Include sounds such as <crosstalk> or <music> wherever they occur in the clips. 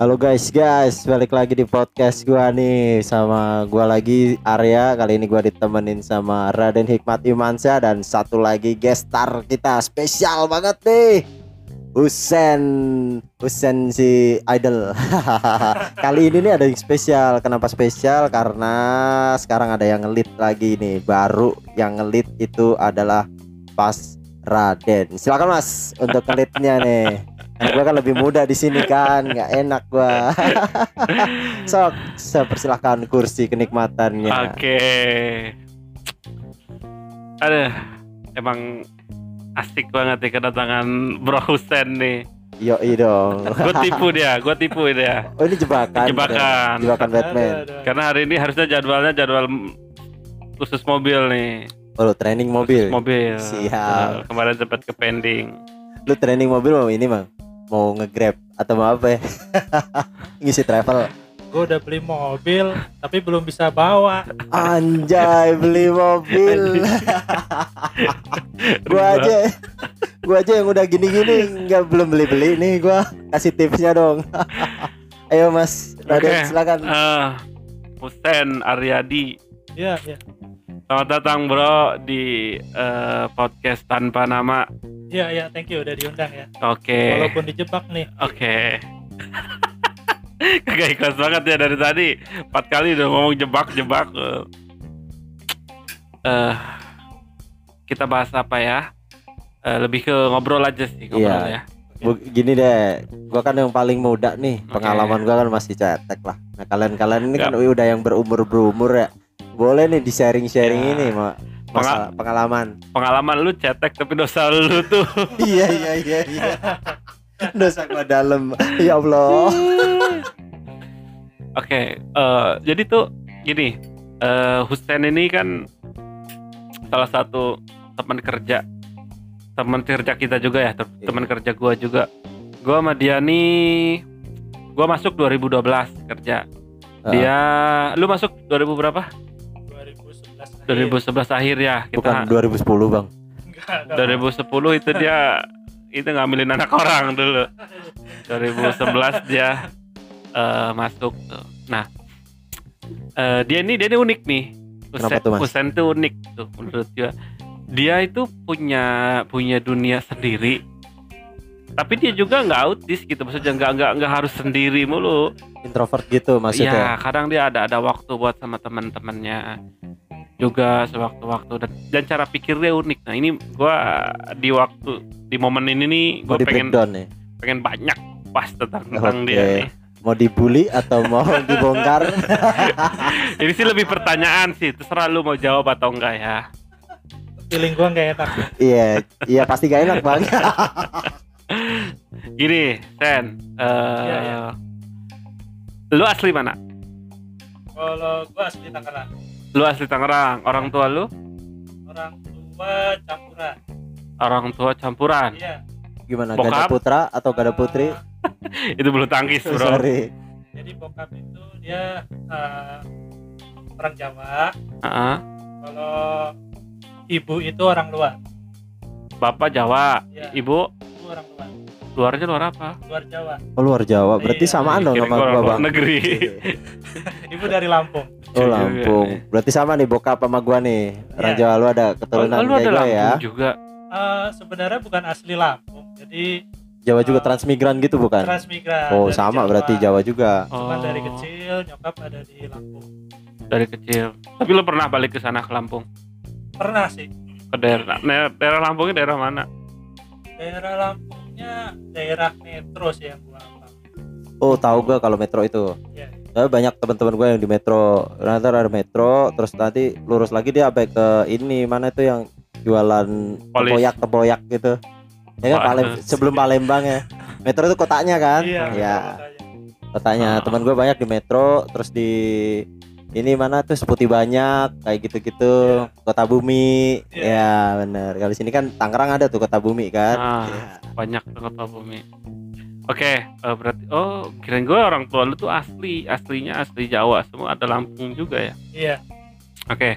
Halo guys, guys, balik lagi di podcast gua nih sama gua lagi Arya. Kali ini gua ditemenin sama Raden Hikmat Imansyah dan satu lagi guest star kita spesial banget nih. Husen, Husen si idol. <laughs> Kali ini nih ada yang spesial. Kenapa spesial? Karena sekarang ada yang ngelit lagi nih. Baru yang ngelit itu adalah Pas Raden. Silakan Mas untuk ngelitnya nih. <laughs> Nah, gue kan lebih muda di sini kan, nggak enak gua. <laughs> Sok, saya persilahkan kursi kenikmatannya. Oke. Aduh, emang asik banget nih kedatangan Bro Husen nih. Yo dong. Gue tipu dia, gue tipu dia. Oh ini jebakan. Jebakan. Jebakan Batman. Karena hari ini harusnya jadwalnya jadwal khusus mobil nih. Oh lu training mobil. Khusus mobil. Siap. Kemarin sempat ke pending. Lu training mobil mau ini bang? Mau nge-grab atau mau apa ya? <laughs> Ngisi travel. gue udah beli mobil tapi belum bisa bawa Anjay beli mobil. <laughs> gua aja gua aja yang udah gini-gini nggak belum beli-beli nih gua kasih tipsnya dong. <laughs> Ayo Mas, Raden Oke. silakan. Eh, Husen Aryadi. ya ya Selamat datang bro di eh, podcast tanpa nama. ya ya thank you udah diundang ya Oke. walaupun dijebak nih Oke. <laughs> Kagak ikhlas banget ya dari tadi. Empat kali udah ngomong jebak-jebak. Eh, eh, kita bahas apa ya? Eh, lebih ke ngobrol aja sih ngobrol Iya. ya. Bu- gini deh, gua kan yang paling muda nih, Oke. pengalaman gua kan masih cetek lah. Nah kalian-kalian ini kan udah yang berumur berumur ya, boleh nih di sharing sharing Ya. ini ma masalah pengalaman. Pengalaman lu cetek tapi dosa lu tuh. <laughs> iya iya iya iya. Dosa gua dalam, ya Allah. <laughs> Oke, eh, jadi tuh gini, eh Husen ini kan salah satu teman kerja, teman kerja kita juga ya, Iya. teman kerja gua juga. Gua sama dia nih, gua masuk 2012 kerja. Ah. Dia, lu masuk 2000 berapa? 2011 2011 akhir ya. Bukan Kita 2010 bang. Enggak, enggak. 2010 itu dia itu ngambilin anak orang dulu. 2011 dia eh, masuk tuh. Nah, eh, dia ini dia ini unik nih. Kenapa Husen, tuh, Mas? Tuh unik tuh menurut dia. Dia itu punya punya dunia sendiri. Tapi dia juga nggak autis gitu, maksudnya nggak nggak nggak harus sendiri mulu. Introvert gitu Ya, maksudnya. kadang dia ada ada waktu buat sama teman-temannya juga sewaktu-waktu dan dan cara pikirnya unik. Nah ini gua di waktu di momen ini nih Mau gue pengen breakdown nih. pengen banyak pas tentang tentang Oke. dia nih. Mau dibully atau mau <laughs> dibongkar? <laughs> Ini sih lebih pertanyaan sih, terserah lu mau jawab atau enggak ya. feeling gua nggak enak Iya, iya pasti gak enak bang. <laughs> Gini, Sen, eh Iya, iya. lu asli mana? kalau gua asli Tangerang Lu asli Tangerang. Orang tua lu? orang tua campuran Orang tua campuran. iya Gimana? Bokap? Ganda putra atau ganda putri? <laughs> Itu bulu tangkis, bro. Sorry. jadi bokap itu dia eh, orang Jawa Heeh. kalau ibu itu orang luar Bapak Jawa, Iya. ibu itu orang luar luarnya luar apa? luar Jawa Oh, luar Jawa. Berarti Iya. samaan dong sama bang. negeri. <laughs> ibu dari Lampung Oh Lampung. Berarti sama nih bokap sama gua nih. Orang Iya. Jawa lu ada keturunan Oh, lu kayak ada ya. Lampung juga. Eh, sebenarnya bukan asli Lampung jadi Jawa juga Ah. transmigran gitu bukan? transmigran Oh dari sama Jawa. berarti Jawa juga. Oh, dari kecil nyokap ada di Lampung. dari kecil. Tapi lu pernah balik ke sana ke Lampung? Pernah sih. Ke daerah daerah, daerah Lampungnya daerah mana? Daerah Lampungnya daerah metro sih yang gua apa. Oh tahu gua kalau metro itu. Iya. Eh, banyak teman-teman gue yang di metro. Nanti ada metro, terus nanti lurus lagi dia sampai ke ini mana itu yang jualan Polis. tempoyak tempoyak gitu. Ya kan Palem, sebelum Palembang ya. Metro itu kotanya kan? Iya. Ya, kotanya. Ah. Teman gue banyak di metro, terus di ini mana tuh Seputi banyak kayak gitu-gitu. Kota Bumi. Iya. Ya, bener. Kalau sini kan Tangerang ada tuh Kota Bumi kan. Ah, Iya. banyak Pak Bumi. Oke, eh, berarti oh kirain gue orang tua lu tuh asli, aslinya asli Jawa, semua ada Lampung juga ya. Iya. Oke,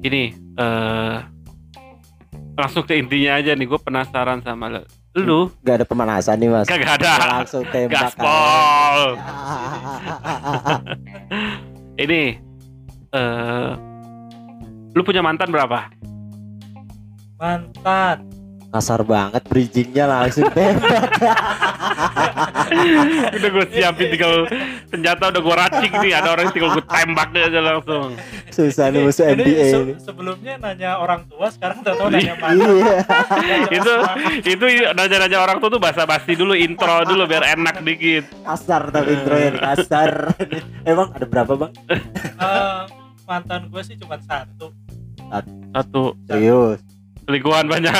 ini eh langsung ke intinya aja nih, gue penasaran sama Lu Gak ada pemanasan nih mas kagak ada. Langsung tembak Gaspol. <laughs> Ini eh lu punya mantan berapa? mantan Kasar banget bridgingnya langsung tembak <laughs> <laughs> udah gue siapin tinggal senjata udah gue racik nih. Ada orang yang tinggal gue tembak aja langsung. Susah nih musuh Ini NBA se- ini sebelumnya nanya orang tua sekarang udah tahu nanya mantan Iya. <laughs> Itu itu nanya-nanya orang tuh tuh basa-basi dulu intro dulu biar enak dikit. Kasar tapi intronya nih, kasar. Emang ada berapa bang? Eh, mantan gue sih cuma satu. Satu. Serius? Selingkuhan banyak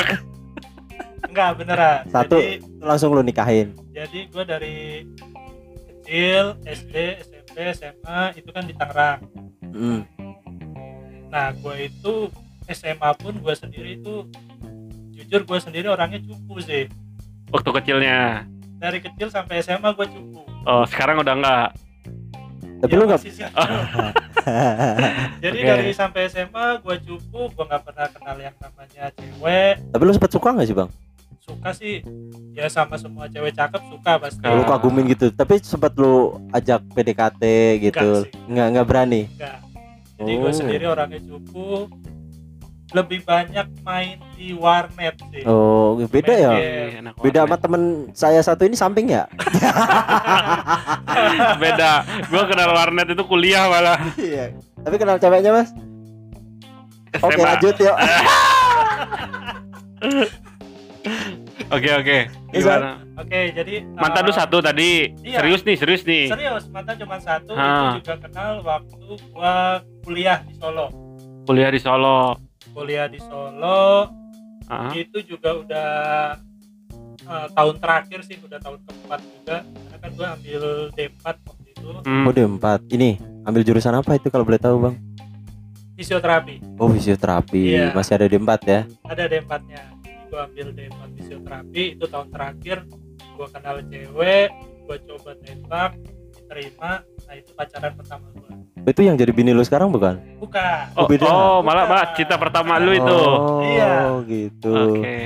enggak beneran Satu. jadi Langsung lu nikahin jadi gue dari kecil SD SMP SMA itu kan di Tangerang Hmm. nah gue itu SMA pun gue sendiri itu jujur gue sendiri orangnya cupu sih waktu kecilnya dari kecil sampai SMA gue cupu oh sekarang udah enggak Tapi Ya, lu gak masih sih. <laughs> jadi Oke. dari sampai SMA gue cupu gue nggak pernah kenal yang namanya cewek Tapi lu sempet suka gak sih bang? Suka sih. Ya sama semua cewek cakep suka pasti. Lu kagumin gitu. Tapi sempet lu ajak PDKT gitu. Enggak. Nggak, nggak berani? Enggak. Jadi gue Oh. sendiri orangnya cupu lebih banyak main di warnet sih. Oh beda Main ya game. Beda sama temen saya satu ini samping ya? <laughs> beda. Gue kenal warnet itu kuliah malah. Iya. Tapi kenal ceweknya mas? Oke lanjut yuk <laughs> oke oke Bisa. gimana oke jadi mantan lu eh, satu tadi iya. serius nih serius nih serius mantan cuma satu Ah. itu juga kenal waktu gua kuliah di Solo kuliah di Solo kuliah di Solo Ah, itu juga udah eh, tahun terakhir sih udah tahun keempat juga karena kan gua ambil D4 waktu itu hmm. Oh D4 Ini ambil jurusan apa itu kalau boleh tahu bang? fisioterapi Oh fisioterapi Iya. Masih ada D4 ya? ada D4 nya gua ambil D4 fisioterapi itu tahun terakhir gua kenal cewek gua coba tembak diterima nah itu pacaran pertama gua. Itu yang jadi bini lu sekarang bukan? bukan. Oh, Oh, beda. oh, malah malah cita pertama lu itu? Oh Iya. gitu. Oke.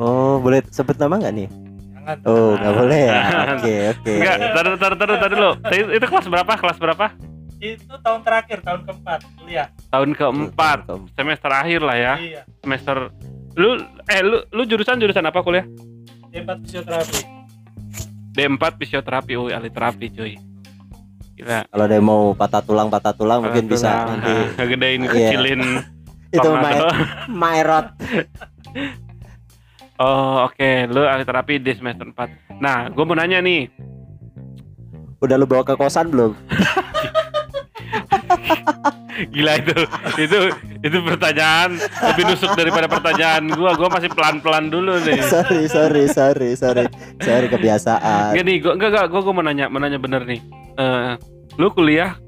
Oh boleh sebut nama nggak nih? jangan. Oh nggak boleh ya? <laughs> Oke oke. Enggak taruh taruh taruh taruh dulu. Itu, kelas berapa? Kelas berapa? Itu tahun terakhir tahun keempat kuliah. Tahun keempat. Keempat. semester akhir lah ya. Iya. Semester lu eh lu lu jurusan jurusan apa kuliah D4 fisioterapi D4 fisioterapi oh ahli terapi cuy Gila. Kalau yang mau patah tulang patah tulang mungkin bisa Tulang. nanti <laughs> ngegedein Iya. kecilin <laughs> itu Tornado. my Mayrot oh oke lu ahli terapi di semester 4 nah gue mau nanya nih udah lu bawa ke kosan belum? <laughs> gila itu itu itu pertanyaan lebih nusuk daripada pertanyaan gua gua masih pelan pelan dulu nih sorry sorry sorry sorry sorry kebiasaan. Enggak nih, gua enggak enggak gua, gua mau nanya, mau nanya bener nih. Eh, lu kuliah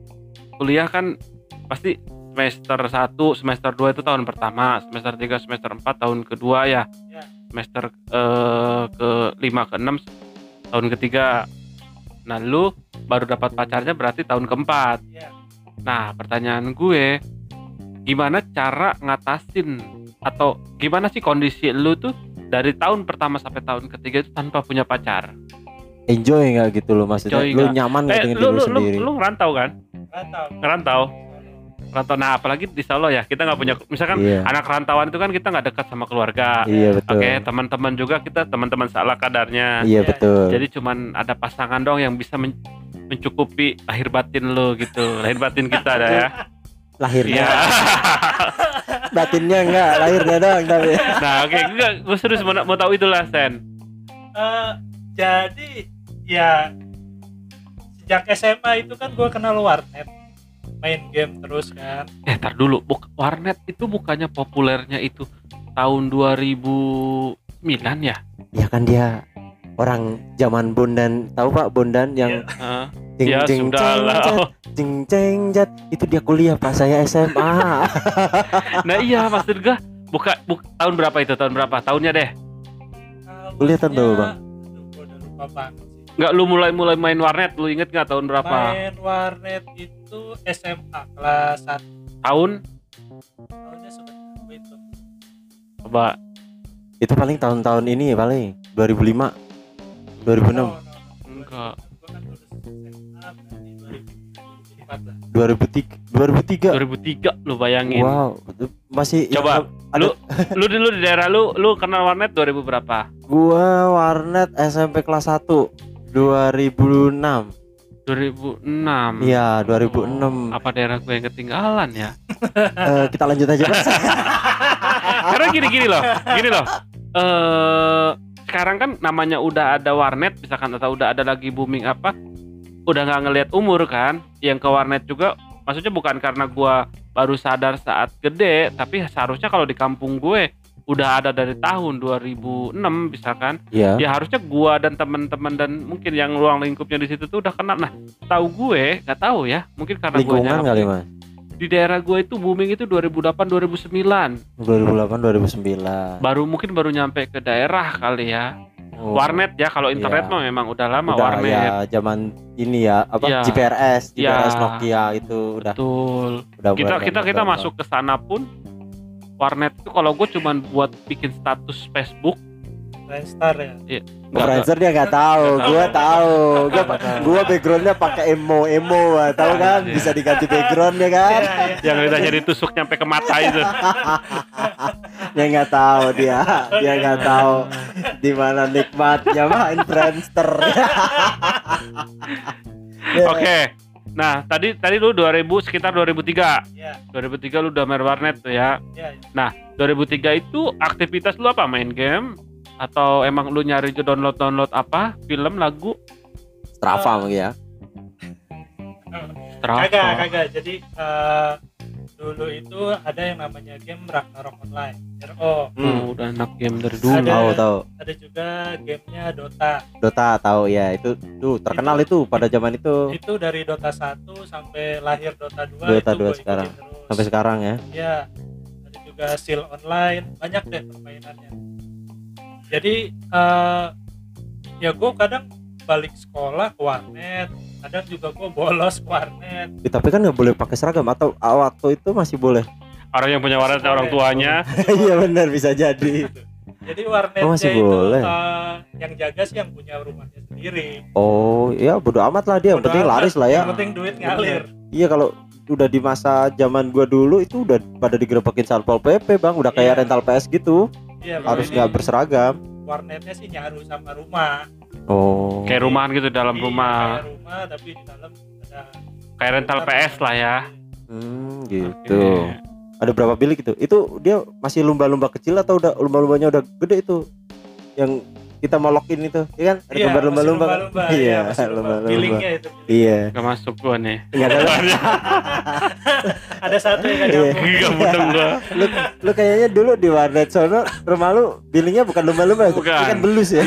kuliah kan pasti semester 1, semester 2 itu tahun pertama, semester 3, semester 4 tahun kedua ya. Ya. Semester eh, ke 5 ke 6 tahun ketiga. Nah, lu baru dapat pacarnya berarti tahun keempat. Iya. Nah, pertanyaan gue gimana cara ngatasin atau gimana sih kondisi lu tuh dari tahun pertama sampai tahun ketiga itu tanpa punya pacar? Enjoy nggak gitu lo maksudnya? Enjoy lu nggak? nyaman Eh, dengan lu, diri lu lu, lu, sendiri? lu ngerantau kan? Rantau. Ngerantau. Rantau. Nah, apalagi di Solo ya, kita nggak punya, misalkan Iya. anak rantauan itu kan kita nggak dekat sama keluarga. Iya betul. Oke, teman-teman juga kita teman-teman salah kadarnya. Iya Iya, betul. Jadi cuman ada pasangan dong yang bisa men- mencukupi lahir batin lo gitu, lahir batin kita ada ya. <laughs> lahirnya, Iya. <laughs> batinnya enggak, lahirnya doang tapi. nah, oke, gue gue serius mau, mau tahu itulah Sen. Eh, jadi ya sejak SMA itu kan gue kenal warnet main game terus kan Eh, tar dulu. Buk warnet itu bukannya populernya itu tahun 2009 ya? Ya kan dia orang zaman Bondan, tahu Pak Bondan yang Heeh. jeng ya jeng sudah jeng lah. jat, jeng jeng jat. itu dia kuliah pas saya SMA. <laughs> Nah iya maksud gua buka buk, tahun berapa itu tahun berapa tahunnya deh Kuliah tahun berapa, Bang? Aduh, gua udah lupa banget sih. nggak lu mulai mulai main warnet lu inget nggak tahun berapa Main warnet itu SMA kelas 1 tahun tahunnya sebenarnya itu. coba itu paling tahun-tahun ini ya paling. 2005 2006 No, no, no. Enggak. Gua kan lulus SMA berarti 2004 lah. 2003 2003 2003 lu bayangin. wow masih Coba, yang- lu lu dulu <laughs> di daerah lu lu kenal warnet 2000 berapa? gua warnet SMP kelas 1 2006 2006. iya 2006 Oh, apa daerah gue yang ketinggalan ya? <laughs> Eh, kita lanjut aja. <laughs> Karena gini-gini loh, gini loh. Eh sekarang kan namanya udah ada warnet, misalkan atau udah ada lagi booming apa, udah nggak ngelihat umur kan. Yang ke warnet juga, maksudnya bukan karena gua baru sadar saat gede, tapi seharusnya kalau di kampung gue udah ada dari tahun 2006 misalkan Iya. ya harusnya gua dan teman-teman dan mungkin yang ruang lingkupnya di situ tuh udah kenal nah tahu gue nggak tahu ya mungkin karena gue Lingkungan kali Mas. Di daerah gue itu booming itu 2008 2009 2008 2009. baru mungkin baru nyampe ke daerah kali ya Oh, warnet ya kalau internet Iya. mah memang udah lama udah warnet ya zaman ini ya apa Iya. GPRS, GPRS Iya. Nokia itu udah betul udah kita kita kita berkembang. masuk ke sana pun warnet itu kalau gue cuman buat bikin status Facebook Friendster ya. nggak- Friendster dia nggak tahu, gua tahu. Gua gua backgroundnya pakai emo emo, ah, tahu kan? Iya. Bisa diganti background ya kan? Iya, iya. yang jadi tusuk nyampe ke mata itu <laughs> Dia nggak tahu dia, dia nggak tahu di mana nikmatnya main Friendster. Ya. <laughs> oke nah tadi tadi lu 2000 sekitar 2003 Iya, 2003 lu udah main warnet tuh ya iya. iya. 2003 itu aktivitas lu apa main game atau emang lu nyari download download apa film lagu Strava mungkin ya. Strava Kagak, kagak. Jadi eh, dulu itu ada yang namanya game Ragnarok Online, RO. Oh, udah anak game dari dulu Ada. Tahu tahu. Ada juga gamenya Dota. Dota tahu ya itu tuh terkenal itu pada zaman itu Itu dari Dota 1 sampai lahir Dota 2 Dota itu 2 gua sekarang. terus. sampai sekarang ya. Ya, ada juga Seal Online, banyak deh permainannya. Jadi eh ya gue kadang balik sekolah ke warnet, kadang juga gue bolos ke warnet. Eh, tapi kan nggak boleh pakai seragam atau ah, waktu itu masih boleh. orang yang punya warnet orang tuanya <laughs> Iya benar bisa jadi. Jadi warnetnya Oh, masih itu boleh. eh, yang jaga sih yang punya rumahnya sendiri. Oh ya bodo amat lah dia. Yang penting amat. laris lah ya. Yang penting duit ngalir. Iya kalau udah di masa zaman gua dulu itu udah pada digerebekin satpol pp bang udah kayak Iya. rental ps gitu Iya, harus nggak berseragam. Warnetnya sih nyaru sama rumah. oh. Kayak rumahan gitu dalam Iya, rumah. Kayak rumah tapi di dalam ada kayak rental PS lah ya. Hmm, gitu. Oke. ada berapa bilik itu? Itu dia masih lumba-lumba kecil atau udah lumba-lumbanya udah gede itu? Yang kita molokin itu ya kan? Ada Iya, gambar lumba-lumba kan? lumba-lumba, <laughs> iya <laughs> lumba-lumba. Billingnya itu. iya. Gak masuk gua nih. Nggak ada. <laughs> Ada satu yang gak Iya. nyambung. Gak mudeng gua. Lu, lu kayaknya dulu di warnet sono rumah lu billingnya bukan lumba-lumba Bukan. ikan belus ya.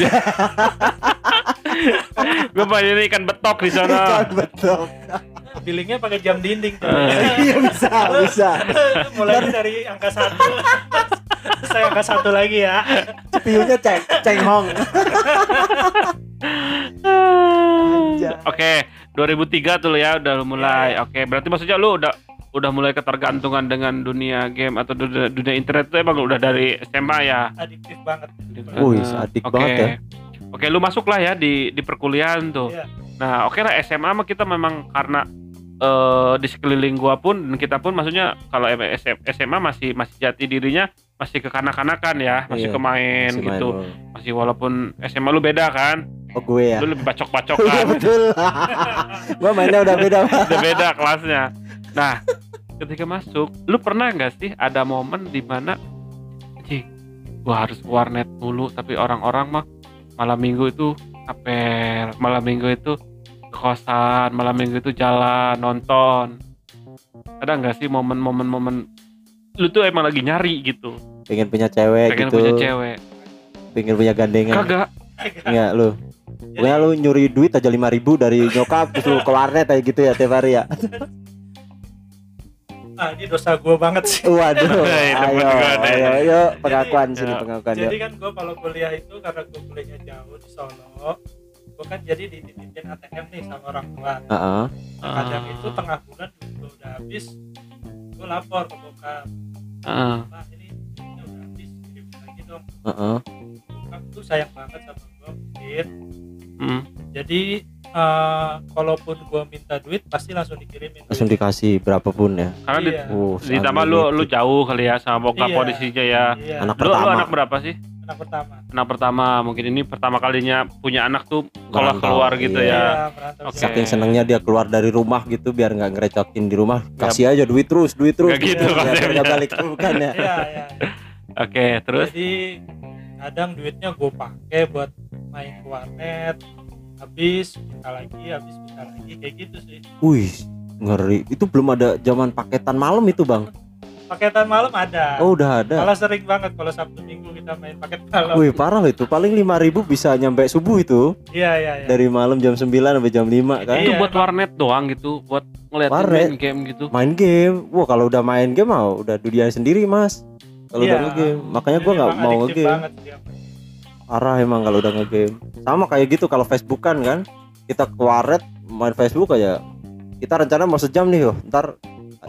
Gua banyak ikan betok di sana ikan betul Billingnya pakai jam dinding. tuh. <laughs> iya bisa bisa Mulai dari angka satu. <laughs> Saya angka satu lagi ya. Piunya ceng ceng hong Oke 2003 tuh ya udah mulai Oke berarti maksudnya lu udah udah mulai ketergantungan dengan dunia game atau dunia, dunia internet itu emang udah dari SMA ya Adiktif banget. Wih, adik Oke. banget ya. Oke, lu masuk lah ya di di perkuliahan tuh. Iya. Nah, oke lah SMA mah kita memang karena eh di sekeliling gua pun dan kita pun maksudnya kalau SM SMA masih masih jati dirinya masih kekanak-kanakan ya, masih Iya, kemain Masih main gitu. bola. Masih walaupun SMA lu beda kan. Oh gue ya. Lu lebih bacok-bacok Iya kan. betul. <laughs> gua mainnya udah beda. Udah beda kelasnya. Nah, ketika masuk, lu pernah nggak sih ada momen di mana anjing, gua harus warnet mulu tapi orang-orang mah malam minggu itu apel, malam minggu itu kosan, malam minggu itu jalan nonton. Ada nggak sih momen-momen momen lu tuh emang lagi nyari gitu, Pengen punya cewek pengen gitu. punya cewek. Pengen punya gandengan. Kagak. Enggak lu. Pokoknya lu nyuri duit aja 5000 dari nyokap terus lu ke warnet kayak gitu ya tiap hari ya. <laughs> Ah, ini dosa gue banget sih. Waduh. <laughs> Ayo, ayo, ayo, pengakuan Jadi, sini ya. pengakuan ya. Jadi kan gue kalau kuliah itu karena gue kuliahnya jauh di Solo, gue kan jadi dititipin ATM nih sama orang tua. Heeh. Nah, kadang Ah. itu tengah bulan gue udah habis, gue lapor ke bokap, Heeh. pak ini duitnya udah habis, kirim lagi dong. Heeh. Bokap tuh sayang banget sama gue mungkin Hmm. jadi eh, kalaupun gue minta duit pasti langsung dikirimin langsung duit. dikasih berapapun ya Karena di- Iya. oh, ditambah lu lu jauh kali ya sama bokap Iya. kondisinya ya. iya, anak Lu, lu pertama anak berapa sih? Anak pertama Anak pertama. Mungkin ini pertama kalinya punya anak tuh kalau keluar gitu iya. ya. merantau Oke. saking senengnya dia keluar dari rumah gitu biar nggak ngerecokin di rumah kasih aja duit terus duit terus Nggak gitu Biar- biar konsepnya. nggak balik bukan ya iya iya iya. Oke, terus jadi kadang duitnya gue pakai buat main ke warnet habis minta lagi habis minta lagi kayak gitu sih wih ngeri itu belum ada zaman paketan malam itu bang paketan malam ada. Oh udah ada? Malah sering banget kalau sabtu minggu kita main paket malam. Wih parah loh itu. Paling 5000 bisa nyampe subuh itu. Iya iya iya. Dari malam jam 9 sampai jam 5 kan itu Iya, buat emang. warnet doang gitu, buat ngeliatin Warnet. main game gitu. main game. Wah kalau udah main game mah udah dunia sendiri mas. Kalau Iya. udah ngegame. Makanya gua Jadi nggak mau ngegame. banget dia. parah emang kalau udah ngegame. Sama kayak gitu kalau Facebookan kan? Kita ke warnet main Facebook aja. Kita rencana mau sejam nih yo ntar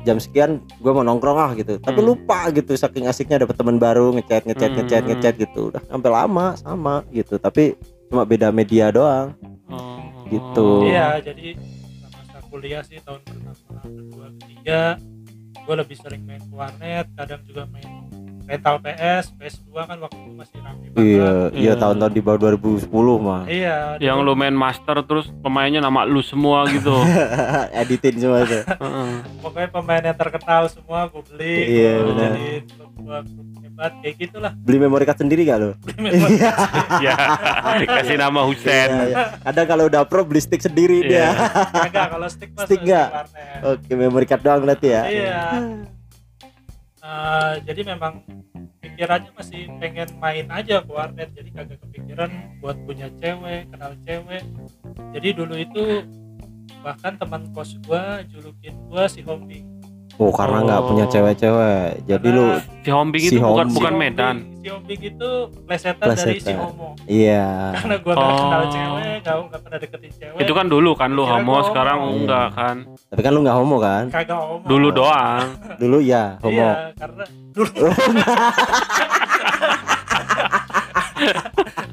jam sekian gua mau nongkrong ah gitu tapi Hmm. lupa gitu saking asiknya dapet teman baru ngechat ngechat Hmm. ngechat ngechat gitu udah sampai lama sama gitu tapi cuma beda media doang Oh. Gitu. Iya, jadi masa kuliah sih tahun pertama, kedua, ketiga, gue lebih sering main warnet, kadang juga main rental PS, PS2 kan waktu itu masih rame banget. iya iya Iya. tahun-tahun di bawah 2010 mah Iya. Yang lu main master terus pemainnya nama lu semua gitu. <laughs> editin semua tuh <laughs> Heeh. Pokoknya pemain yang terkenal semua gue beli, Iya, gue benar. klub gua hebat kayak gitulah. beli memory card sendiri gak lo ya, kasih nama Husen. Iya, iya. Kadang kalau udah pro beli stick sendiri Iya. dia. Enggak, kalau stick mas Stick nggak? warnet. Oke, memory card doang berarti ya. Iya. Eh, jadi memang pikirannya masih pengen main aja ke warnet jadi kagak kepikiran buat punya cewek kenal cewek. Jadi dulu itu bahkan teman kos gua julukin gua si hombing Oh, karena nggak Oh. punya cewek-cewek. Jadi lu Karena Si Hombing Si itu bukan Hombing. bukan Medan. Si hombing itu plesetan dari si Plesetan. homo iya. karena gua nggak kenal Oh. cewek nggak nggak pernah deketin cewek Itu kan dulu kan lu Kira homo, gua sekarang homo. enggak kan. Tapi kan lu nggak homo kan? kagak homo Dulu doang. <laughs> Dulu ya homo. iya karena dulu <laughs>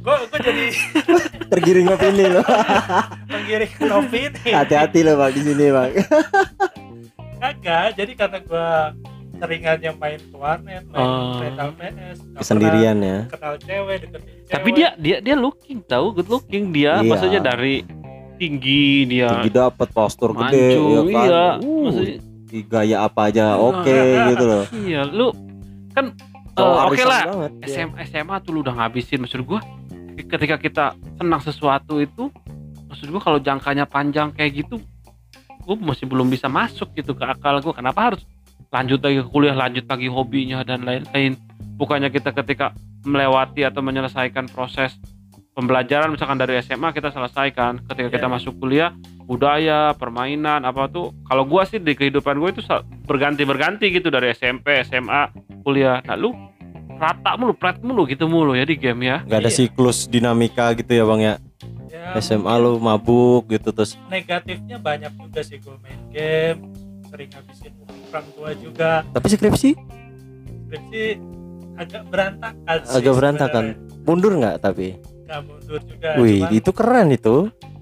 gua gua jadi <laughs> Tergiring opini lo. penggiring opini Hati-hati lo Bang di sini, Bang. Kagak jadi karena gua seringannya main ke warnet main Oh. rental PS nggak Kesendirian ya. kenal cewek deketin cewek Tapi dia dia dia looking tahu, good looking dia. Iya. Maksudnya dari tinggi dia. Tinggi dapat postur gede ya Mancung, kan. iya. Uh, Maksudnya di gaya apa aja oke gitu loh. iya, lu kan Cowok oke arisan lah. banget. SMA SMA tuh lu udah ngabisin maksud gua ketika kita senang sesuatu itu maksud gua kalau jangkanya panjang kayak gitu gua masih belum bisa masuk gitu ke akal gua kenapa harus lanjut lagi ke kuliah lanjut lagi hobinya dan lain-lain bukannya kita ketika melewati atau menyelesaikan proses pembelajaran misalkan dari SMA kita selesaikan ketika kita Iya. masuk kuliah budaya permainan apa tuh kalau gua sih di kehidupan gue itu sa- berganti-berganti gitu dari SMP SMA kuliah nah lu rata mulu pret mulu gitu mulu ya di game ya Gak ada Iya. siklus dinamika gitu ya Bang ya. Ya, SMA lu mabuk gitu terus negatifnya banyak juga sih gue main game sering habisin uang orang tua juga tapi skripsi skripsi agak berantakan sih agak berantakan. sebenarnya. Mundur nggak tapi? nggak mundur juga Wih, cuman, itu keren itu.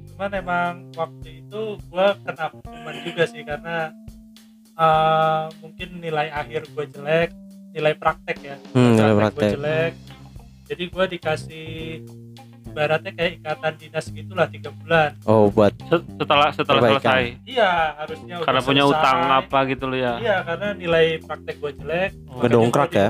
cuman emang waktu itu gue kena hukuman juga sih karena eh, mungkin nilai akhir gue jelek nilai praktek ya Hmm, nilai gue praktek. jelek jadi gue dikasih ibaratnya kayak ikatan dinas gitulah tiga bulan Oh, buat Se- setelah setelah Perbaikan. selesai iya harusnya udah karena punya selesai. utang apa gitu lo ya Iya, karena nilai praktek gue jelek. Oh. Ngedongkrak ya?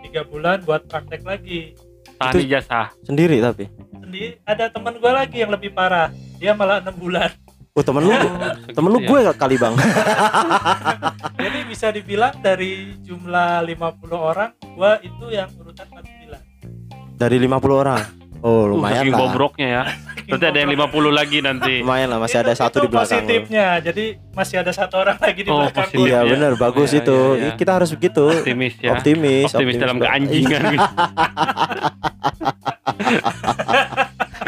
Tiga bulan buat praktek lagi. tahan Itu- ijazah sendiri tapi. Sendiri ada teman gue lagi yang lebih parah. Dia malah enam bulan. Oh, temen lu <laughs> temen lu ya. gue kali, Bang. <laughs> Jadi bisa dibilang dari jumlah 50 orang, gue itu yang urutan 49. Dari 50 orang. Oh, Uh, lumayan saking lah. bobroknya ya <laughs> berarti ada yang 50 lagi nanti Lumayan lah, masih ada Itu- satu itu di belakang. Positifnya, jadi masih ada satu orang lagi di Oh, belakang positif. gue. Iya, ya. bener, bagus Iya, itu. iya, iya. Kita harus begitu. optimis ya Optimis, optimis dalam Bang. keanjingan gitu. <laughs>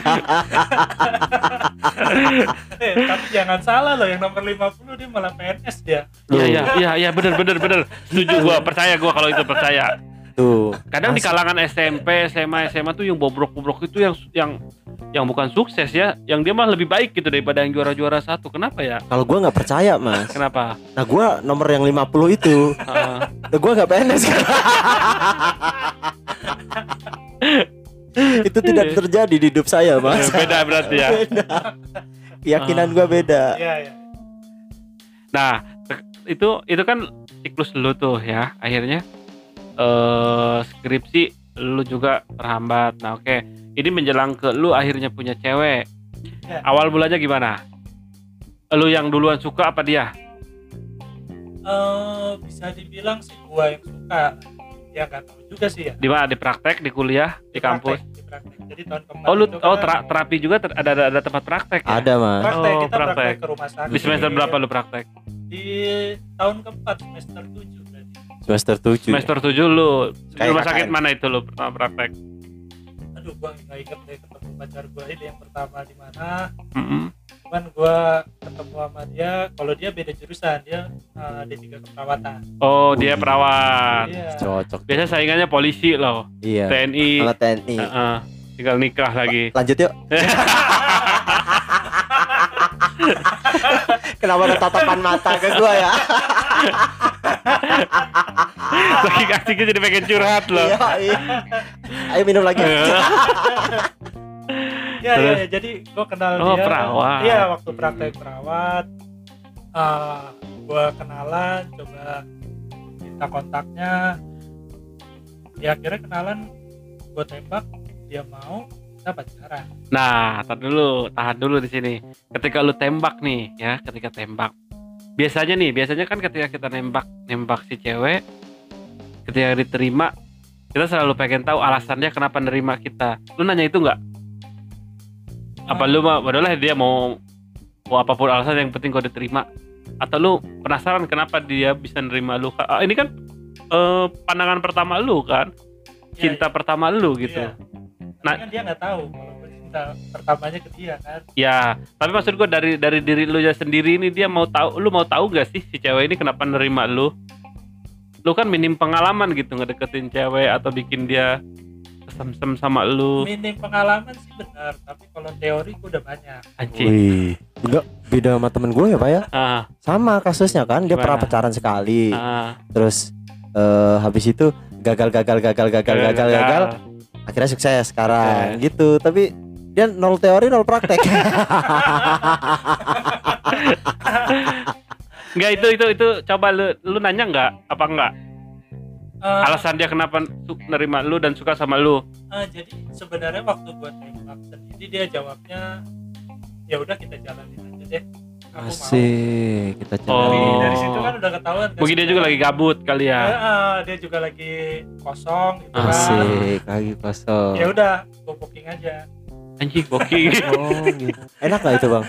<laughs> Eh, tapi jangan salah loh, yang nomor 50 dia malah PNS dia. Iya iya iya iya bener bener bener setuju gua percaya gua kalau itu percaya Tuh. Kadang di Mas- kalangan SMP, SMA, SMA tuh yang bobrok-bobrok itu yang yang yang bukan sukses ya, yang dia mah lebih baik gitu daripada yang juara-juara satu. Kenapa ya? Kalau gua nggak percaya, Mas. Kenapa? Nah, gua nomor yang 50 itu, Heeh. nah, gua nggak PNS kan. itu tidak terjadi di hidup saya, Mas. beda berarti ya. Beda. Keyakinan gua beda. Iya, iya. Nah, itu itu kan siklus lu tuh ya. Akhirnya eh skripsi lu juga terhambat. Nah, oke. Ini menjelang ke lu akhirnya punya cewek. Ya. Awal mulanya gimana? Lu yang duluan suka apa dia? Eh, bisa dibilang sih gua yang suka. Ya nggak tahu juga sih ya. Di mana? Di praktek, di kuliah, di kampus? praktek, di praktek. Jadi tahun kemarin Oh, lu oh kan tera- terapi juga ter- ada, ada ada tempat praktek ya? Ada, Mas. praktek, Oh, kita praktek. praktek. ke rumah sakit. Di semester berapa lu praktek? Di tahun keempat semester 7 berarti. Semester 7. Semester 7 lu. Di rumah sakit mana itu lu pertama praktek? Aduh, gua nggak inget deh ketemu pacar gua ini yang pertama di mana. Mm-mm. Cuman gua ketemu sama dia, kalau dia beda jurusan, dia eh, D3 keperawatan. Oh, dia perawat. Iya. Cocok. Biasa saingannya polisi loh, Iya. TNI. Sama TNI. Heeh. tinggal nikah lagi. Lanjut yuk. <laughs> <laughs> Kenapa ada tatapan mata ke gua ya? <laughs> Lagi kasihnya jadi pengen curhat loh. Iya, iya. Ayo minum lagi. <laughs> Ya, Terus? ya, ya, jadi gua kenal Oh, dia. perawat. Iya, waktu praktek perawat. eh, gua kenalan, coba minta kontaknya. Ya akhirnya kenalan, gua tembak, dia mau, kita pacaran. Nah, tahan dulu, tahan dulu di sini. Ketika lu tembak nih, ya, ketika tembak. Biasanya nih, biasanya kan ketika kita nembak, nembak si cewek, ketika diterima, kita selalu pengen tahu alasannya kenapa nerima kita. Lu nanya itu nggak? Apa lu mah, padahal dia mau mau apa pun alasan yang penting kau diterima. Atau lu penasaran kenapa dia bisa nerima lu? Ah, ini kan eh, pandangan pertama lu kan, Iya, cinta pertama lu gitu. Iya. Nah- Nah, kan dia nggak tahu cinta pertamanya ke dia kan. Ya, tapi maksud gue dari dari diri lu ya sendiri ini dia mau tahu, lu mau tahu gak sih si cewek ini kenapa nerima lu? Lu kan minim pengalaman gitu ngedeketin cewek atau bikin dia kesem-sem sama lu. Minim pengalaman sih benar, tapi kalau teori gua udah banyak. Anjing. Wih, enggak beda sama temen gue ya pak ya? Ah, Sama kasusnya kan, dia Gimana? pernah pacaran sekali, ah, terus eh habis itu gagal gagal gagal gagal gagal gagal, akhirnya sukses sekarang gitu. Tapi dia nol teori nol praktek. <laughs> Enggak itu itu itu coba lu lu nanya nggak apa enggak? Eh, Alasan dia kenapa nerima lu dan suka sama lu? eh, jadi sebenarnya waktu gua tembak sendiri dia jawabnya ya udah kita jalanin aja deh. Asik, kita mau. Dari, Oh. dari situ kan udah ketahuan. kan Mungkin dia juga lagi gabut kali ya. eh, dia juga lagi kosong gitu kan. Asik, lagi kosong. Ya udah, gua booking aja. Anjing booking. <laughs> Oh, gitu. Enak gak itu bang? <laughs>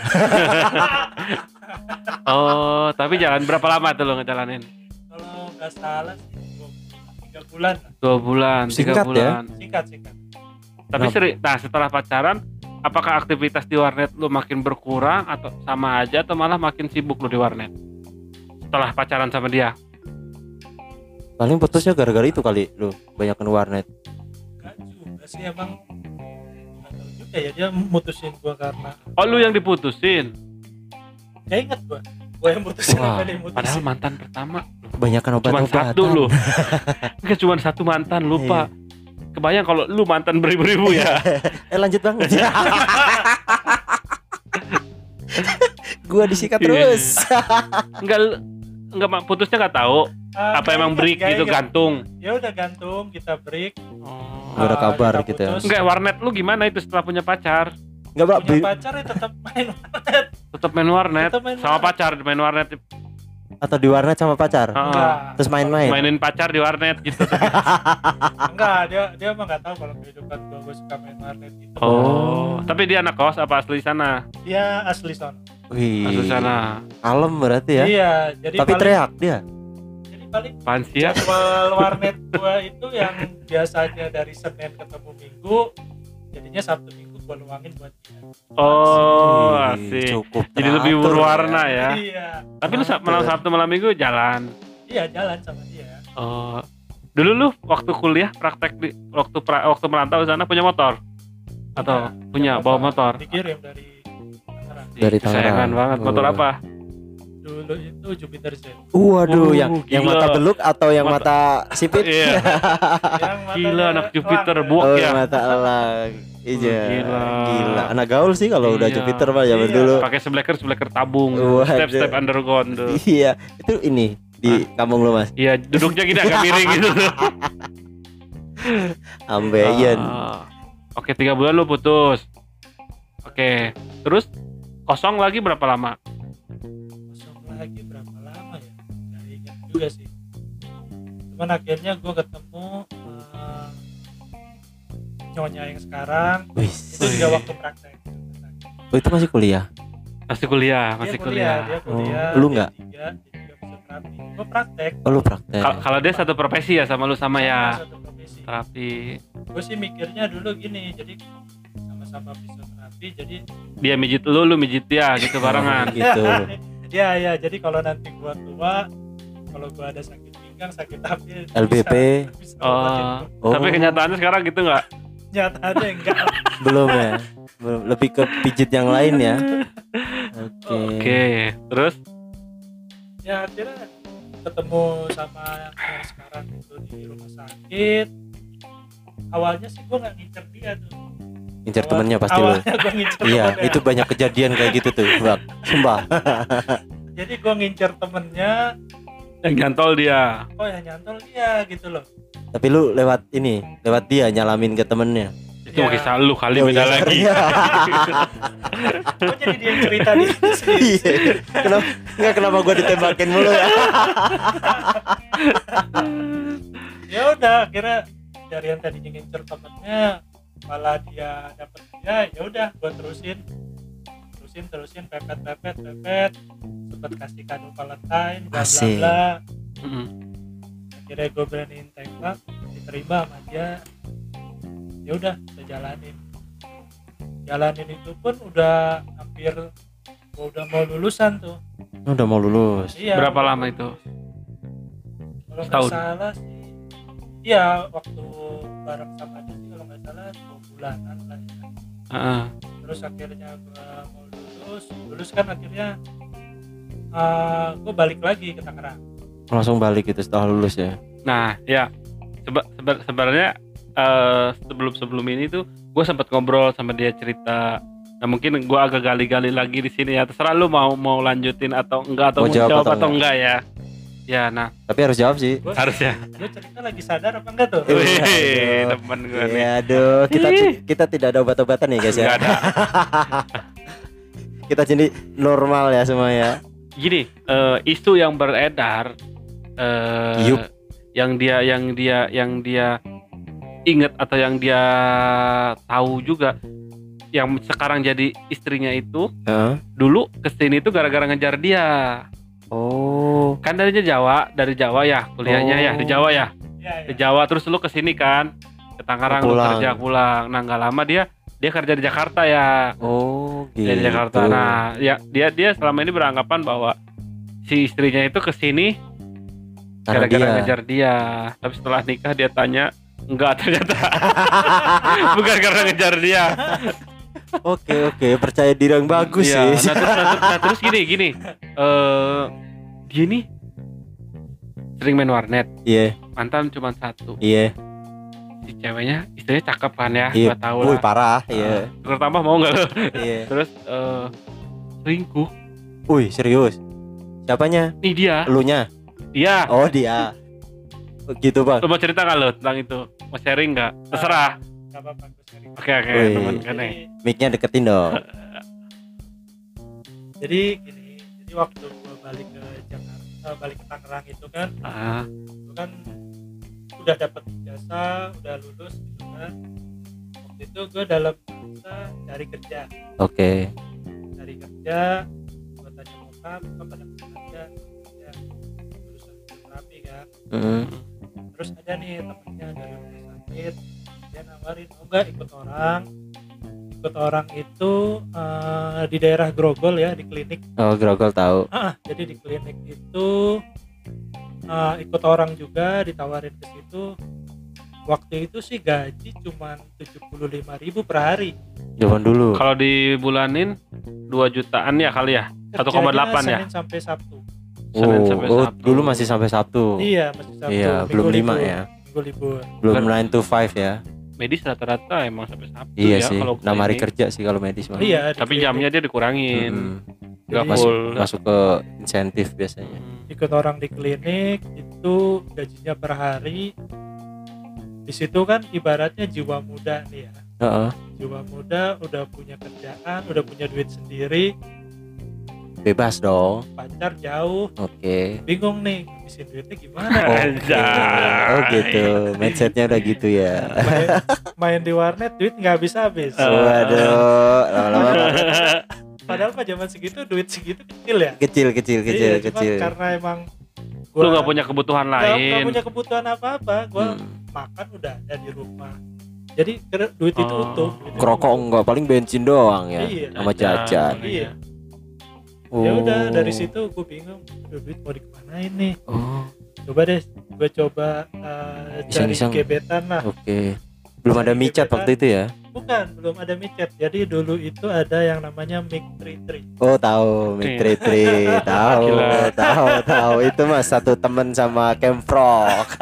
oh, tapi jalan berapa lama tuh lo ngejalanin? Kalau nggak salah sih dua, tiga bulan lah. Dua bulan, tiga Singkat ya? bulan. Singkat singkat. Tapi seri, nah setelah pacaran, apakah aktivitas di warnet lu makin berkurang atau sama aja atau malah makin sibuk lu di warnet? Setelah pacaran sama dia. Paling putusnya gara-gara itu kali lu banyakan warnet. Enggak juga sih emang tahu juga ya dia mutusin gua karena Oh lu yang diputusin. nggak inget gua. Gua yang mutusin Wah, apa dia mutusin. Padahal mantan pertama Kebanyakan cuma obat-obatan. satu lu. <laughs> Enggak cuma satu mantan, lupa. Kebayang kalau lu mantan beribu-ribu ya. <laughs> Eh lanjut bang. <laughs> gua disikat Iya. terus. <laughs> Enggak enggak putusnya nggak tahu Ah, apa emang break gitu gantung. Ya udah gantung, kita break. Oh. Nggak ada Ah, kabar kita gitu ya. Enggak warnet lu gimana itu setelah punya pacar? Enggak bang. Punya pacar ya tetap main warnet. Tetap main warnet Tetap main sama warnet. pacar main warnet. Atau di warnet sama pacar. Enggak. Terus main-main. mainin pacar di warnet gitu. <laughs> Enggak, dia dia emang nggak tahu kalau kehidupan gua gua suka main warnet gitu. Oh, tapi dia anak kos apa asli sana? Dia asli sono. Wih. Asli sana. Kalem berarti ya. Iya, jadi Tapi paling, teriak dia. jadi paling ya? jadwal warnet gua itu yang biasanya dari Senin ketemu Minggu jadinya Sabtu Minggu gua luangin buat dia. Oh, asik. Cukup. Jadi lebih teratur berwarna ya. Iya. Tapi lu malam Sabtu malam Minggu jalan. Iya, jalan sama dia. Oh, Dulu lu waktu kuliah praktek di waktu pra- waktu merantau di sana punya motor atau punya bawa motor? dikirim dari Tangerang Dari Tangerang. banget. Motor apa? dulu itu Jupiter Z Waduh, Oh, yang yang gila. mata beluk atau yang mata, sipit? Iya. <laughs> yang matanya Gila anak Jupiter buak Oh, ya. mata elang. Iya. gila. Gila. Anak gaul sih kalau udah Iya. Jupiter mah zaman Iya. dulu. Pakai sebleker sebleker tabung. Waduh. Step step underground tuh. Iya, itu ini di kampung lu Mas. Iya duduknya gini agak miring gitu. <laughs> Ambeien. Ah. Oke tiga bulan lu putus. Oke terus kosong lagi berapa lama? kosong lagi berapa lama ya nggak ingat juga sih cuman akhirnya gue ketemu nyonya yang sekarang Wih. itu juga waktu praktek Oh, itu masih kuliah. Masih kuliah, dia masih kuliah, kuliah. dia kuliah Oh, lu nggak? gue praktek Oh, lu praktek. Kal- Kalau dia satu profesi ya sama lu sama ya satu profesi terapi. gue sih mikirnya dulu gini jadi sama-sama fisioterapi jadi Dia mijit lu, lu mijit dia gitu barengan. gitu. <laughs> ya ya jadi kalau nanti gua tua kalau gua ada sakit pinggang sakit apa LBP. bisa, bisa Oh. Oh. Tapi kenyataannya sekarang gitu nggak? Nyatanya enggak <laughs> Belum ya. Belum lebih ke pijit yang lain ya. Oke. Oke, terus ya akhirnya ketemu sama yang sekarang itu di rumah sakit awalnya sih gua nggak ngincer dia tuh Incer Awal- temennya pasti gua ngincer Iya, itu banyak kejadian kayak gitu tuh, Bang. Sumpah. <laughs> jadi gua ngincer temennya yang nyantol dia. oh ya nyantol dia gitu loh Tapi lu lewat ini, lewat dia nyalamin ke temennya. Itu Ya. kisah lu kali Oh, beda iya, lagi. iya. kok <laughs> jadi dia yang cerita di sini Iya. kenapa enggak kenapa gua ditembakin mulu ya? <laughs> ya udah akhirnya dari yang tadinya ngincer temennya malah dia dapet dia ya udah gua terusin terusin terusin pepet pepet pepet sempet kasih kado Valentine bla bla bla. Akhirnya gue beraniin tembak diterima sama dia. Ya udah kita jalanin. Jalanin itu pun udah hampir gua udah mau lulusan tuh. Udah mau lulus. iya. Berapa udah lama mau itu? kalau nggak salah sih. Iya waktu bareng sama dia sih kalau nggak salah dua bulanan lah ya. Heeh. terus akhirnya gua mau lulus. Lulus kan akhirnya gue balik lagi ke Tangerang Langsung balik gitu setelah lulus ya. Nah, ya seba- seba- sebenarnya eh, sebelum sebelum ini tuh gue sempat ngobrol sama dia cerita. Nah mungkin gue agak gali-gali lagi di sini ya. Terserah lu mau mau lanjutin atau enggak atau Mau jawab jawab, atau atau enggak ya. Ya, nah Tapi harus jawab sih. Gua- harusnya. gue cerita lagi sadar apa enggak tuh Iya. Wih, temen gue nih. Iya, aduh, kita kita tidak ada obat-obatan ya guys ya. Nggak ada. <laughs> Kita jadi normal ya semua ya. Gini, eh, isu yang beredar, eh, Yup. yang dia yang dia yang dia inget atau yang dia tahu juga, yang sekarang jadi istrinya itu Heeh. dulu ke sini itu gara-gara ngejar dia. Oh. Kan darinya Jawa, dari Jawa ya kuliahnya ya di Oh. Jawa ya, ya, di ya. Jawa terus lu ke sini kan ke Tangerang lu Pulang. kerja pulang. Nah nggak lama dia dia kerja di Jakarta ya. Oh, gitu. Dia di Jakarta. Nah, ya dia dia selama ini beranggapan bahwa si istrinya itu ke sini Karena gara-gara dia. ngejar dia. Tapi setelah nikah dia tanya, enggak ternyata. <laughs> Bukan karena ngejar dia. Oke, oke, percaya diri yang bagus Iya, sih. Nah, terus, nah, terus- nah, terus gini, gini. Eh dia nih sering main warnet. Iya, Mantan cuma satu. iya. Si ceweknya, istrinya cakep kan ya, Iya. nggak tahu lah. parah, iya. Tukar tambah mau nggak lo? Iya. <laughs> Terus eh selingkuh. Wih, serius. Siapanya? Nih dia, Elunya. dia. Oh, dia. Gitu, Bang. Lo mau cerita nggak lo tentang itu? Mau sharing nggak? Terserah. Gak apa-apa gue sharing. Oke oke teman kan jadi, nih. Mic-nya deketin dong. <laughs> jadi gini jadi waktu gue balik ke Jakarta balik ke Tangerang itu kan Ah, gue kan udah dapet ijazah udah lulus gitu kan waktu itu gue dalam masa cari kerja Oke. cari kerja gue tanya bokap bokap pada kerja ya lulusan terapi kan Mm. terus ada nih temennya dari rumah sakit dia nawarin mau nggak ikut orang ikut orang itu eh, di daerah Grogol ya di klinik Oh, Grogol tahu. ah jadi di klinik itu eh, ikut orang juga ditawarin ke situ waktu itu sih gaji cuman 75.000 per hari Zaman dulu. Kalau dibulanin 2 jutaan ya kali ya. 1,8 ya. Senin sampai Sabtu Senin Oh, sampai oh, Sabtu. dulu masih sampai Sabtu. iya masih Sabtu Iya, Minggu belum lima ya. minggu libur Belum Kan- 9 to 5 ya. Medis rata-rata emang sampai Sabtu Iya ya sih. kalau Enam hari kerja sih kalau medis mah. iya di Tapi jamnya dia dikurangin. Nggak Jadi- masuk masuk ke insentif biasanya. Hmm. Ikut orang di klinik itu gajinya per hari di situ kan ibaratnya jiwa muda nih ya Heeh. jiwa muda udah punya kerjaan udah punya duit sendiri Bebas dong. pacar jauh Oke. bingung nih ngabisin duitnya gimana Oh, Anjay. oh gitu. <laughs> Mindsetnya udah gitu ya. main, main di warnet duit nggak habis habis. Waduh, lama-lama <laughs> <laughs> padahal mah zaman segitu duit segitu kecil ya kecil kecil kecil Iya, kecil. karena emang Lu nggak punya kebutuhan nggak lain. punya kebutuhan apa apa gua Hmm. makan udah ada di rumah jadi duit itu Oh. utuh duit Kerokok enggak paling bensin doang ya. Iya. Sama jajan. Iya. Oh. ya udah dari situ gue bingung duit mau dikemanain nih Oh, coba deh gue coba uh, cari gebetan lah oke. Belum ada micat waktu itu ya? bukan belum ada micet jadi dulu itu ada yang namanya mic 33 Oh tahu, Mic. Tri Tri, <laughs> tahu, tahu, tahu. Itu mas satu temen sama Kemprok.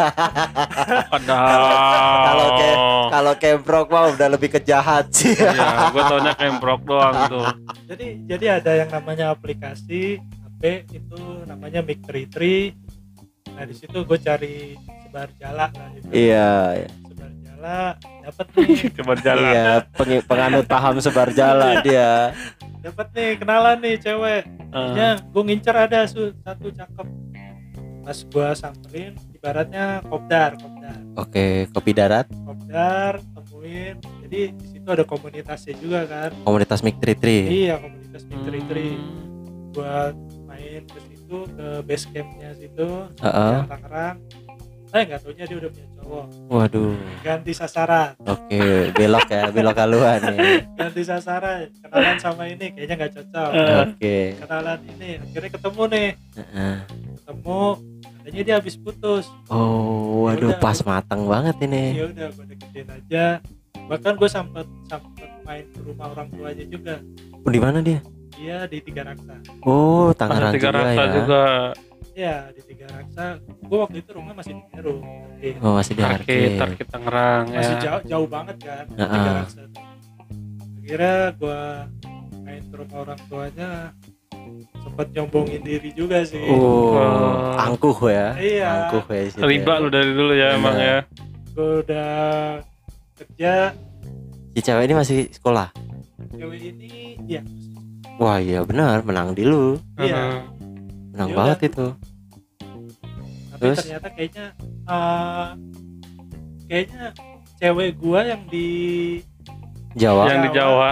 Padahal. <laughs> Kalau kayak kalau Kemprok mah udah lebih kejahat sih. Iya, gue taunya kemprok doang tuh. <laughs> jadi jadi ada yang namanya aplikasi HP itu namanya mic 33 nah di situ gue cari sebar jala lah gitu. Iya, iya. sebar jala dapat nih Coba <laughs> jalan. iya. Peng- penganut paham sebar jala dia. <laughs> dapat nih kenalan nih cewek Eh, ya gue ngincer ada su- satu cakep pas gue samperin ibaratnya kopdar kopdar Oke, kopi darat, kopdar temuin jadi di situ ada komunitasnya juga kan komunitas Mic Tri Tri. iya komunitas hmm. Misteri Tri buat main ke situ ke base campnya situ Heeh. yang Tangerang saya nggak taunya dia udah punya cowok Waduh. ganti sasaran Oke, belok ya, belok haluan nih. ganti sasaran kenalan sama ini kayaknya nggak cocok Eh. Oke. kenalan ini akhirnya ketemu nih Heeh. ketemu katanya dia habis putus Oh, waduh Yaudah. pas matang banget ini. ya udah gue deketin aja bahkan gue sempet sempet main ke rumah orang tuanya juga Oh, di mana dia? dia di tiga raksa Oh, Tangerang tiga juga rasa ya. juga. Ya di tiga raksa gue waktu itu rumah masih di Oke. Oh, masih di arcade. Arcade Tangerang masih ya. jauh jauh banget kan di Heeh. tiga raksa akhirnya gue main ke rumah orang tuanya sempet nyombongin diri juga sih Oh, Oh. angkuh ya. Iya. Angkuh ya. Riba ya. lu dari dulu ya emang Bener. ya. gue udah kerja Si cewek ini masih sekolah. cewek ini ya Wah, iya benar, menang di lu. iya Heeh. Menang Yaudah. banget itu. tapi Terus? ternyata kayaknya eh, kayaknya cewek gua yang di Jawa. Yang di Jawa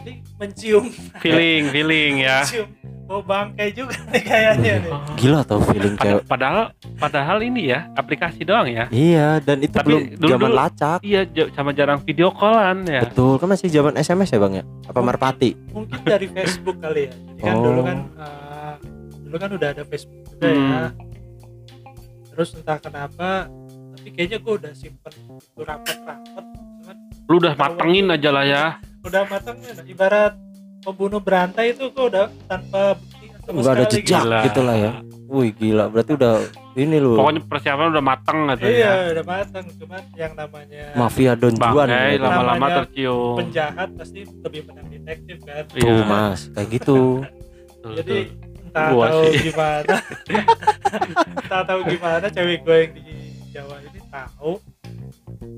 ini mencium feeling feeling ya. mencium bau bangkai juga nih kayaknya nih <laughs> Gila tau feeling Pada- cewek. padahal padahal ini ya aplikasi doang ya. Iya, dan itu Tapi belum dulu- zaman dulu- lacak. Iya sama jarang video callan ya. Betul, kan masih zaman SMS ya, Bang ya? Apa Merpati? mungkin dari Facebook kali ya jadi kan Oh. dulu kan eh, dulu kan udah ada Facebook juga ya Hmm. terus entah kenapa tapi kayaknya gua udah simpen itu rapet-rapet cuman Lu udah matengin aja lah ya. udah matangnya nah, ibarat pembunuh berantai itu gua udah tanpa bukti sama Enggak ada jejak Gila. gitu lah ya. Wih, gila. Berarti udah ini lu. Pokoknya persiapan udah mateng gitu iya ya. udah matang cuman yang namanya Mafia Don Juan. Ya. lama-lama tercium. penjahat pasti lebih menang detektif kan Tuh, Iya. Mas. Kayak gitu. <laughs> Jadi Gua tahu sih. gimana <laughs> entah tahu gimana cewek gue yang di Jawa ini tahu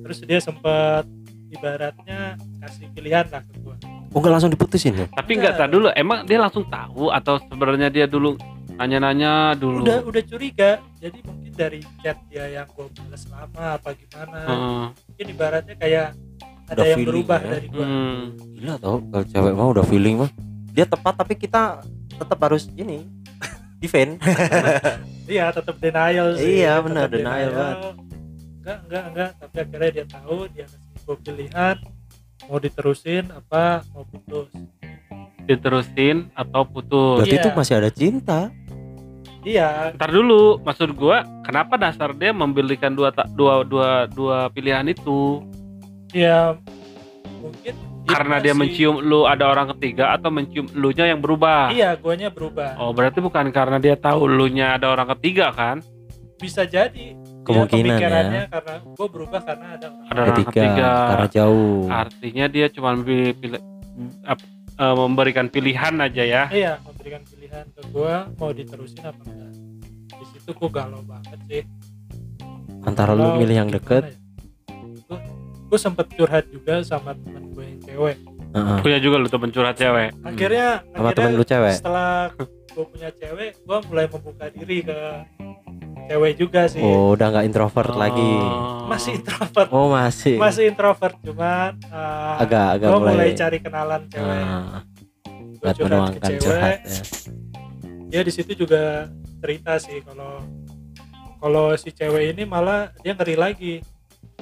terus dia sempat ibaratnya kasih pilihan lah ke gue Oh, enggak langsung diputusin ya? Tapi enggak tak dulu emang dia langsung tahu atau sebenarnya dia dulu nanya-nanya dulu. udah udah curiga jadi mungkin dari chat dia yang gue balas lama apa gimana Heeh. mungkin ibaratnya kayak ada Udah yang feeling berubah ya. dari gue Hmm. Gila tau kalau cewek mah udah feeling mah. Dia tepat tapi kita tetap harus ini defend. <laughs> iya tetap denial sih Iya, benar, denial banget. enggak enggak enggak tapi akhirnya dia tahu dia kasih pilihan mau diterusin apa mau putus Diterusin atau putus. Berarti Iya. itu masih ada cinta. iya Ntar dulu, maksud gua kenapa dasar dia membelikan dua dua dua dua pilihan itu? ya mungkin Karena dia sih. mencium lu ada orang ketiga atau mencium lu nya yang berubah? iya guanya berubah Oh, berarti bukan karena dia tahu lu nya ada orang ketiga kan? bisa jadi Kemungkinan, pemikirannya karena gue berubah karena ada orang Ada orang Ketiga, ketiga. karena jauh. Artinya dia cuma pilih, pilih ap- eh, memberikan pilihan aja ya. iya memberikan pilihan ke gue mau diterusin apa enggak di situ gue galau banget sih Antara lu milih yang deket, ya? Gue sempet curhat juga sama temen gue yang cewek heeh. Punya juga lu temen curhat cewek. akhirnya sama akhirnya temen lu cewek. setelah gue punya cewek gue mulai membuka diri ke cewek juga sih Oh, udah nggak introvert lagi. Oh. masih introvert Oh, masih. masih introvert cuman uh, agak agak gue mulai, mulai cari kenalan cewek Ah, gue buat curhat ke menuangkan cewek curhat ya. dia di situ juga cerita sih kalau kalau si cewek ini malah dia ngeri lagi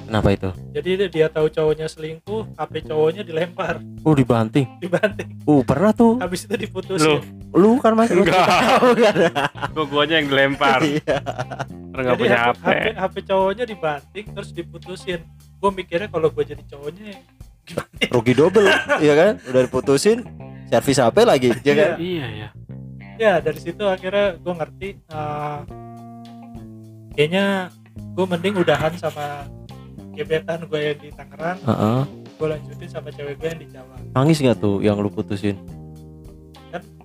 Kenapa itu? jadi dia, dia tahu cowoknya selingkuh HP cowoknya dilempar Oh, dibanting. dibanting Uh, pernah tuh. habis itu Lu, diputusin Lu kan Mas? Lu Enggak. tahu kan? <laughs> gua guanya yang dilempar. Iya. Karena nggak jadi punya HP, HP. Cowoknya dibanting terus diputusin gue mikirnya kalau gue jadi cowoknya gimana ya? Rugi double, iya kan? Udah diputusin, servis HP lagi, ya kan? Iya ya. ya dari situ akhirnya gue ngerti uh, kayaknya gue mending udahan sama gebetan gue yang di Tangerang Heeh. gue lanjutin sama cewek gue yang di Jawa Nangis nggak tuh yang lu putusin?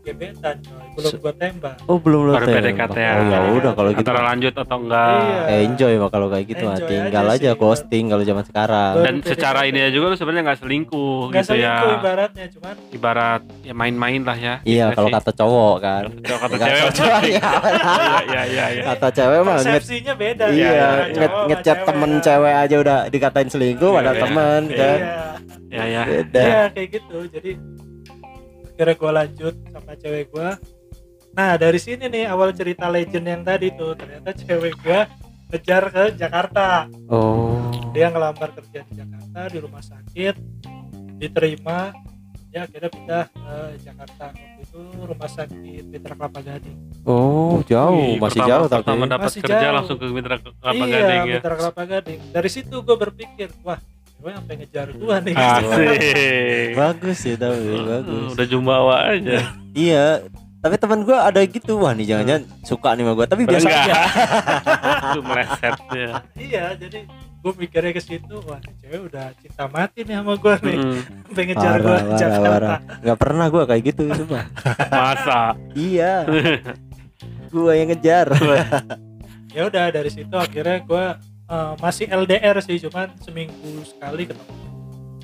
Gebetan coy belum gue tembak Oh, belum lu Baru tembak. PDKT ya. Oh, ya udah kalau gitu. Antara lanjut atau enggak. Iya. Eh, enjoy mah kalau kayak gitu mah Enjoy tinggal aja aja, sih, ghosting kalau zaman sekarang. Dan PDKT. secara ini juga lu sebenarnya nggak selingkuh nggak gitu ya. selingkuh ibaratnya cuman Ibarat ya main-main lah ya. Iya, Gitu kalau kata cowok kan. Kalau kata Kata cewek. cowok, ya. Iya iya iya. Kata cewek mah persepsinya beda iya, ya, ngechat temen cewek aja udah dikatain selingkuh Iya, padahal iya. temen kan. iya Iya ya. Beda. Iya kayak gitu jadi akhirnya gue lanjut sama cewek gue nah dari sini nih awal cerita legend yang tadi tuh ternyata cewek gue ngejar ke Jakarta Oh. dia ngelamar kerja di Jakarta di rumah sakit diterima ya akhirnya pindah ke Jakarta waktu itu rumah sakit Mitra Kelapa Gading Oh, jauh, Wih, masih pertama- jauh tapi. Pertama dapat Masih kerja jauh. langsung ke Mitra Kelapa iya Gading ya. Mitra Kelapa Gading dari situ gue berpikir wah cewek sampai ngejar gue nih Asik. Bagus sih tapi Uh, bagus. Udah jumawa aja. Iya, tapi teman gua ada gitu wah nih jangan-jangan suka nih sama gua tapi biasa aja. <laughs> Itu melesetnya. iya jadi gue mikirnya ke situ wah nih cewek udah cinta mati nih sama gue nih Mm, sampai ngejar gue Jakarta parah. Nggak pernah gua kayak gitu sumpah. Masa. iya. <laughs> Gua yang ngejar. ya udah dari situ akhirnya gue eh, masih LDR sih cuman seminggu sekali ketemu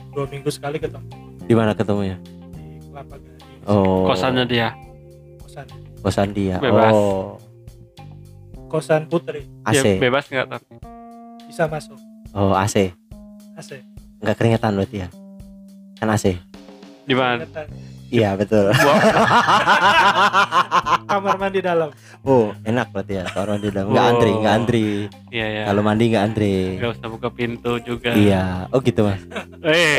dua minggu sekali ketemu Di mana ketemunya? di Kelapa Gading Oh. Kosannya dia. kosan kosan dia. Bebas. Oh. kosan Putri AC. bebas nggak tapi? bisa masuk Oh, AC. AC Nggak keringetan berarti ya? Kan AC. Di mana? Iya, betul. <laughs> kamar mandi dalam Oh, enak berarti ya. Kalau di dalam nggak Oh. antri, nggak antri. Iya ya. Kalau mandi nggak antri. Gak usah buka pintu juga. Iya. Oh gitu, Mas. <laughs> Eh.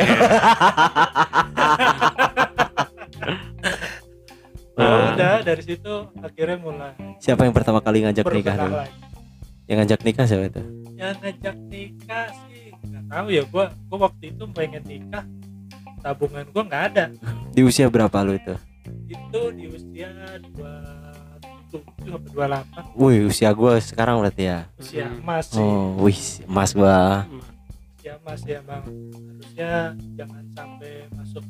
Ya <laughs> Ah. udah dari situ akhirnya mulai Siapa yang pertama kali ngajak nikah dulu? lagi Yang ngajak nikah siapa itu? yang ngajak nikah sih nggak tahu ya gua gua waktu itu pengen nikah tabungan gua nggak ada Di usia berapa lu itu? itu di usia dua tujuh atau dua delapan Wih, usia gua sekarang berarti ya. usia emas sih Oh, wih, mas gua. usia emas ya bang harusnya jangan sampai masuk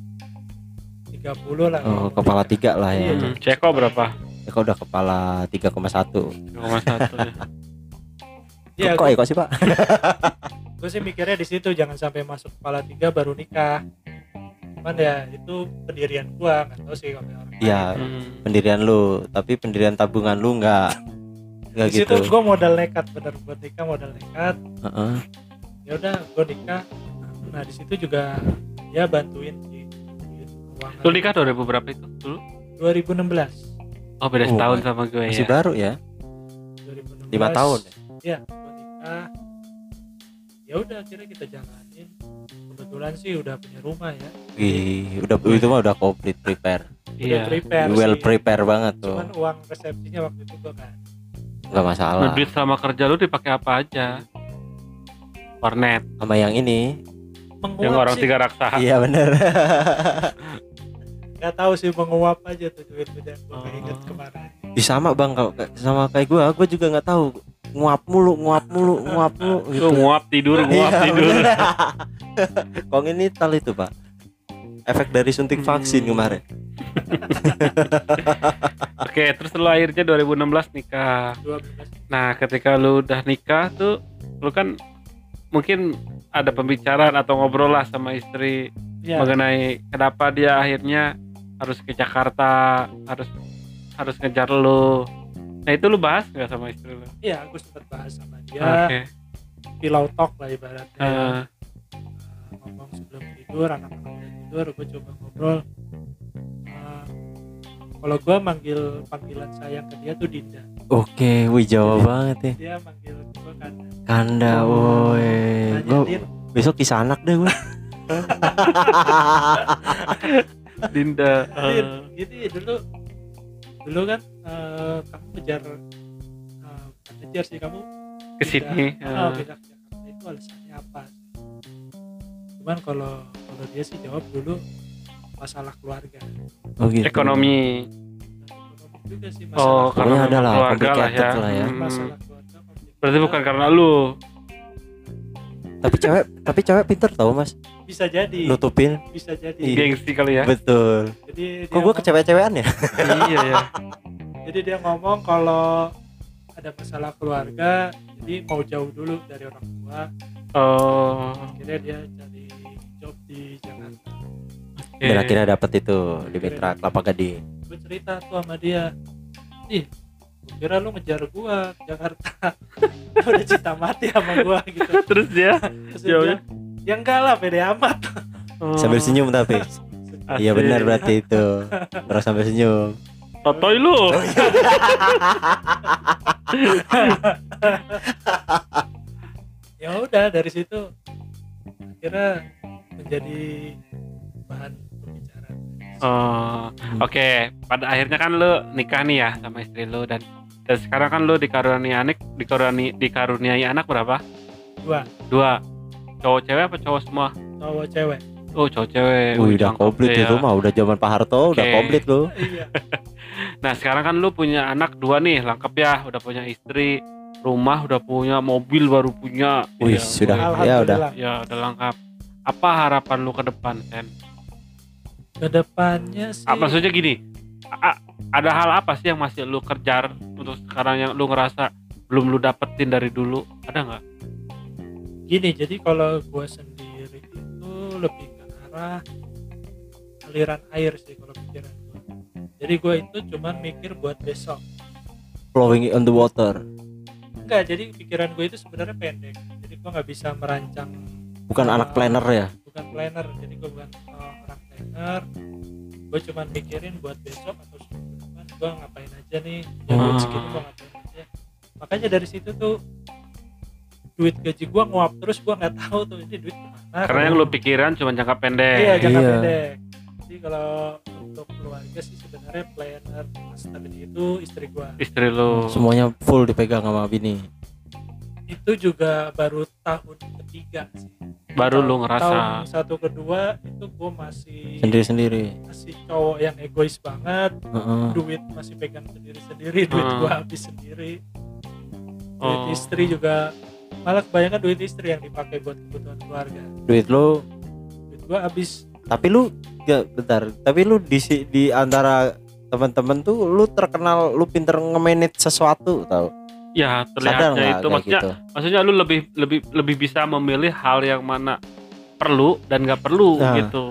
30 lah Oh, kepala tiga lah ya. Hmm, Ceko berapa? Ya, kok udah kepala 3,1. 0,1 ya. ya kok, kok, kok sih, Pak? <laughs> gue sih mikirnya di situ jangan sampai masuk kepala tiga baru nikah cuman ya itu pendirian gua nggak tahu sih kalau orang lain. Iya, Hmm. pendirian lu, tapi pendirian tabungan lu enggak enggak di situ gitu. gue modal nekat bener buat nikah modal nekat Heeh. ya udah gue nikah nah di situ juga ya bantuin di keuangan Lu nikah 2000 berapa itu dulu? 2016 Oh beda Oh, setahun sama gue Masih ya. baru ya? 2016 Lima tahun. ya gue nikah ya udah akhirnya kita jalanin. Kebetulan sih udah punya rumah ya. Wih, udah itu mah udah complete prepare. Iya. prepare well sih. prepare banget tuh. cuman uang resepsinya waktu itu gue kan nggak masalah. Duit selama kerja lu dipakai apa aja? Warnet. Sama yang ini. Menguap yang orang sih. tiga raksa iya bener. <laughs> Nggak tahu sih menguap aja tuh duit udah gue Oh. inget kemarin Ih, sama bang kalau sama kayak gua gua juga nggak tahu. Nguap mulu nguap mulu nguap mulu lu nguap tidur nguap Iya, tidur. bener. <laughs> Kongenital itu pak. Efek dari suntik vaksin Hmm. kemarin. <laughs> Oke terus lu akhirnya 2016 nikah. 12 nah ketika lu udah nikah tuh lu kan mungkin ada pembicaraan atau ngobrol lah sama istri ya. mengenai kenapa dia akhirnya harus ke Jakarta harus harus ngejar lu. Nah itu lu bahas nggak sama istri lu? Iya aku sempat bahas sama dia. Oke. Pillow talk lah ibaratnya. Eh, Uh, ngomong sebelum tidur anak-anak udah tidur gue coba ngobrol. Uh, kalau gue manggil panggilan sayang ke dia tuh Dinda. Oke wih Jawa banget ya. dia manggil gue kan Kanda Oh. woi. Din. besok kisah anak deh gua <laughs> Dinda Din eh, jadi dulu dulu kan uh, kamu ngejar uh, bukan ngejar sih kamu ke sini pindah, oh, eh. pindah ke Jakarta. Itu alasannya apa? Cuman kalau kalau dia sih jawab dulu masalah keluarga. Oh gitu. Ekonomi. Juga sih oh karena Pokoknya ada memang lah, keluarga lah ya, lah ya. Hmm. masalah keluarga complicated. berarti bukan karena lu. Tapi cewek tapi cewek pinter tau mas bisa jadi. Nutupin? Bisa jadi. Iya. gengsi kali ya. Betul. Jadi kok dia gua ngom- kecewe-cewean ya? Iya ya <laughs> jadi dia ngomong kalau ada masalah keluarga jadi mau jauh dulu dari orang tua. Oh. Akhirnya dia cari job di Jakarta. Oke. dan akhirnya dapet itu di Mitra Kelapa Gading. Gue cerita tuh sama dia ih kira lu ngejar gua ke Jakarta <laughs> udah cinta mati sama gua gitu. <laughs> Terus dia Terus dia Jauhnya? bilang, ya enggak lah pede amat oh, <laughs> sambil senyum tapi iya asik. benar berarti itu terus sambil senyum totoy lu <laughs> ya udah dari situ akhirnya menjadi bahan pembicaraan Oh, oke. Pada akhirnya kan lu nikah nih ya sama istri lu dan dan sekarang kan lu dikaruniai anak dikaruniai dikaruniai anak berapa? dua Dua. Cowok cewek apa cowok semua? cowok cewek Oh, cowok cewek. Wih, udah komplit deh itu ya. mah udah zaman Pak Harto udah Oke. komplit lu <laughs> iya <laughs> Nah, sekarang kan lu punya anak dua nih, lengkap ya. Udah punya istri, rumah udah punya, mobil baru punya. Wih, Ya, sudah. Ya, udah. Ya, udah lengkap. Apa harapan lu ke depan, Sen? ke depannya sih Ah, maksudnya gini, a- ada hal apa sih yang masih lu kejar untuk sekarang yang lu ngerasa belum lu dapetin dari dulu? Ada nggak? Gini jadi kalau gue sendiri itu lebih ke arah aliran air sih kalau pikiran gue jadi gue itu cuman mikir buat besok. Flowing on the water. Enggak jadi pikiran gue itu sebenarnya pendek. Jadi gue nggak bisa merancang bukan anak planner ya? bukan planner. Jadi gue bukan uh, orang planner. Gue cuman mikirin buat besok atau depan gue ngapain aja nih. Ya Hmm. segini gue ngapain aja. Makanya dari situ tuh duit gaji gue nguap terus gue nggak tahu tuh ini duit ke mana Karena yang lu pikiran cuma jangka pendek. iya jangka Iya. pendek jadi kalau untuk keluarga sih sebenarnya planner stability itu istri gue Istri lu. semuanya full dipegang sama bini itu juga baru tahun ketiga sih Baru lu Tahun- ngerasa. tahun satu kedua itu gue masih sendiri-sendiri masih cowok yang egois banget Heeh. duit masih pegang sendiri-sendiri duit Hmm. gua habis sendiri duit Oh. istri juga malah kebanyakan duit istri yang dipakai buat kebutuhan keluarga. Duit lu? Duit gua habis. Tapi lu ya bentar. Tapi lu di si- di antara teman-teman tuh lu terkenal lu pinter nge-manage sesuatu tau? Ya, terlihatnya itu. maksudnya gitu? maksudnya lu lebih lebih lebih bisa memilih hal yang mana perlu dan nggak perlu Nah. gitu.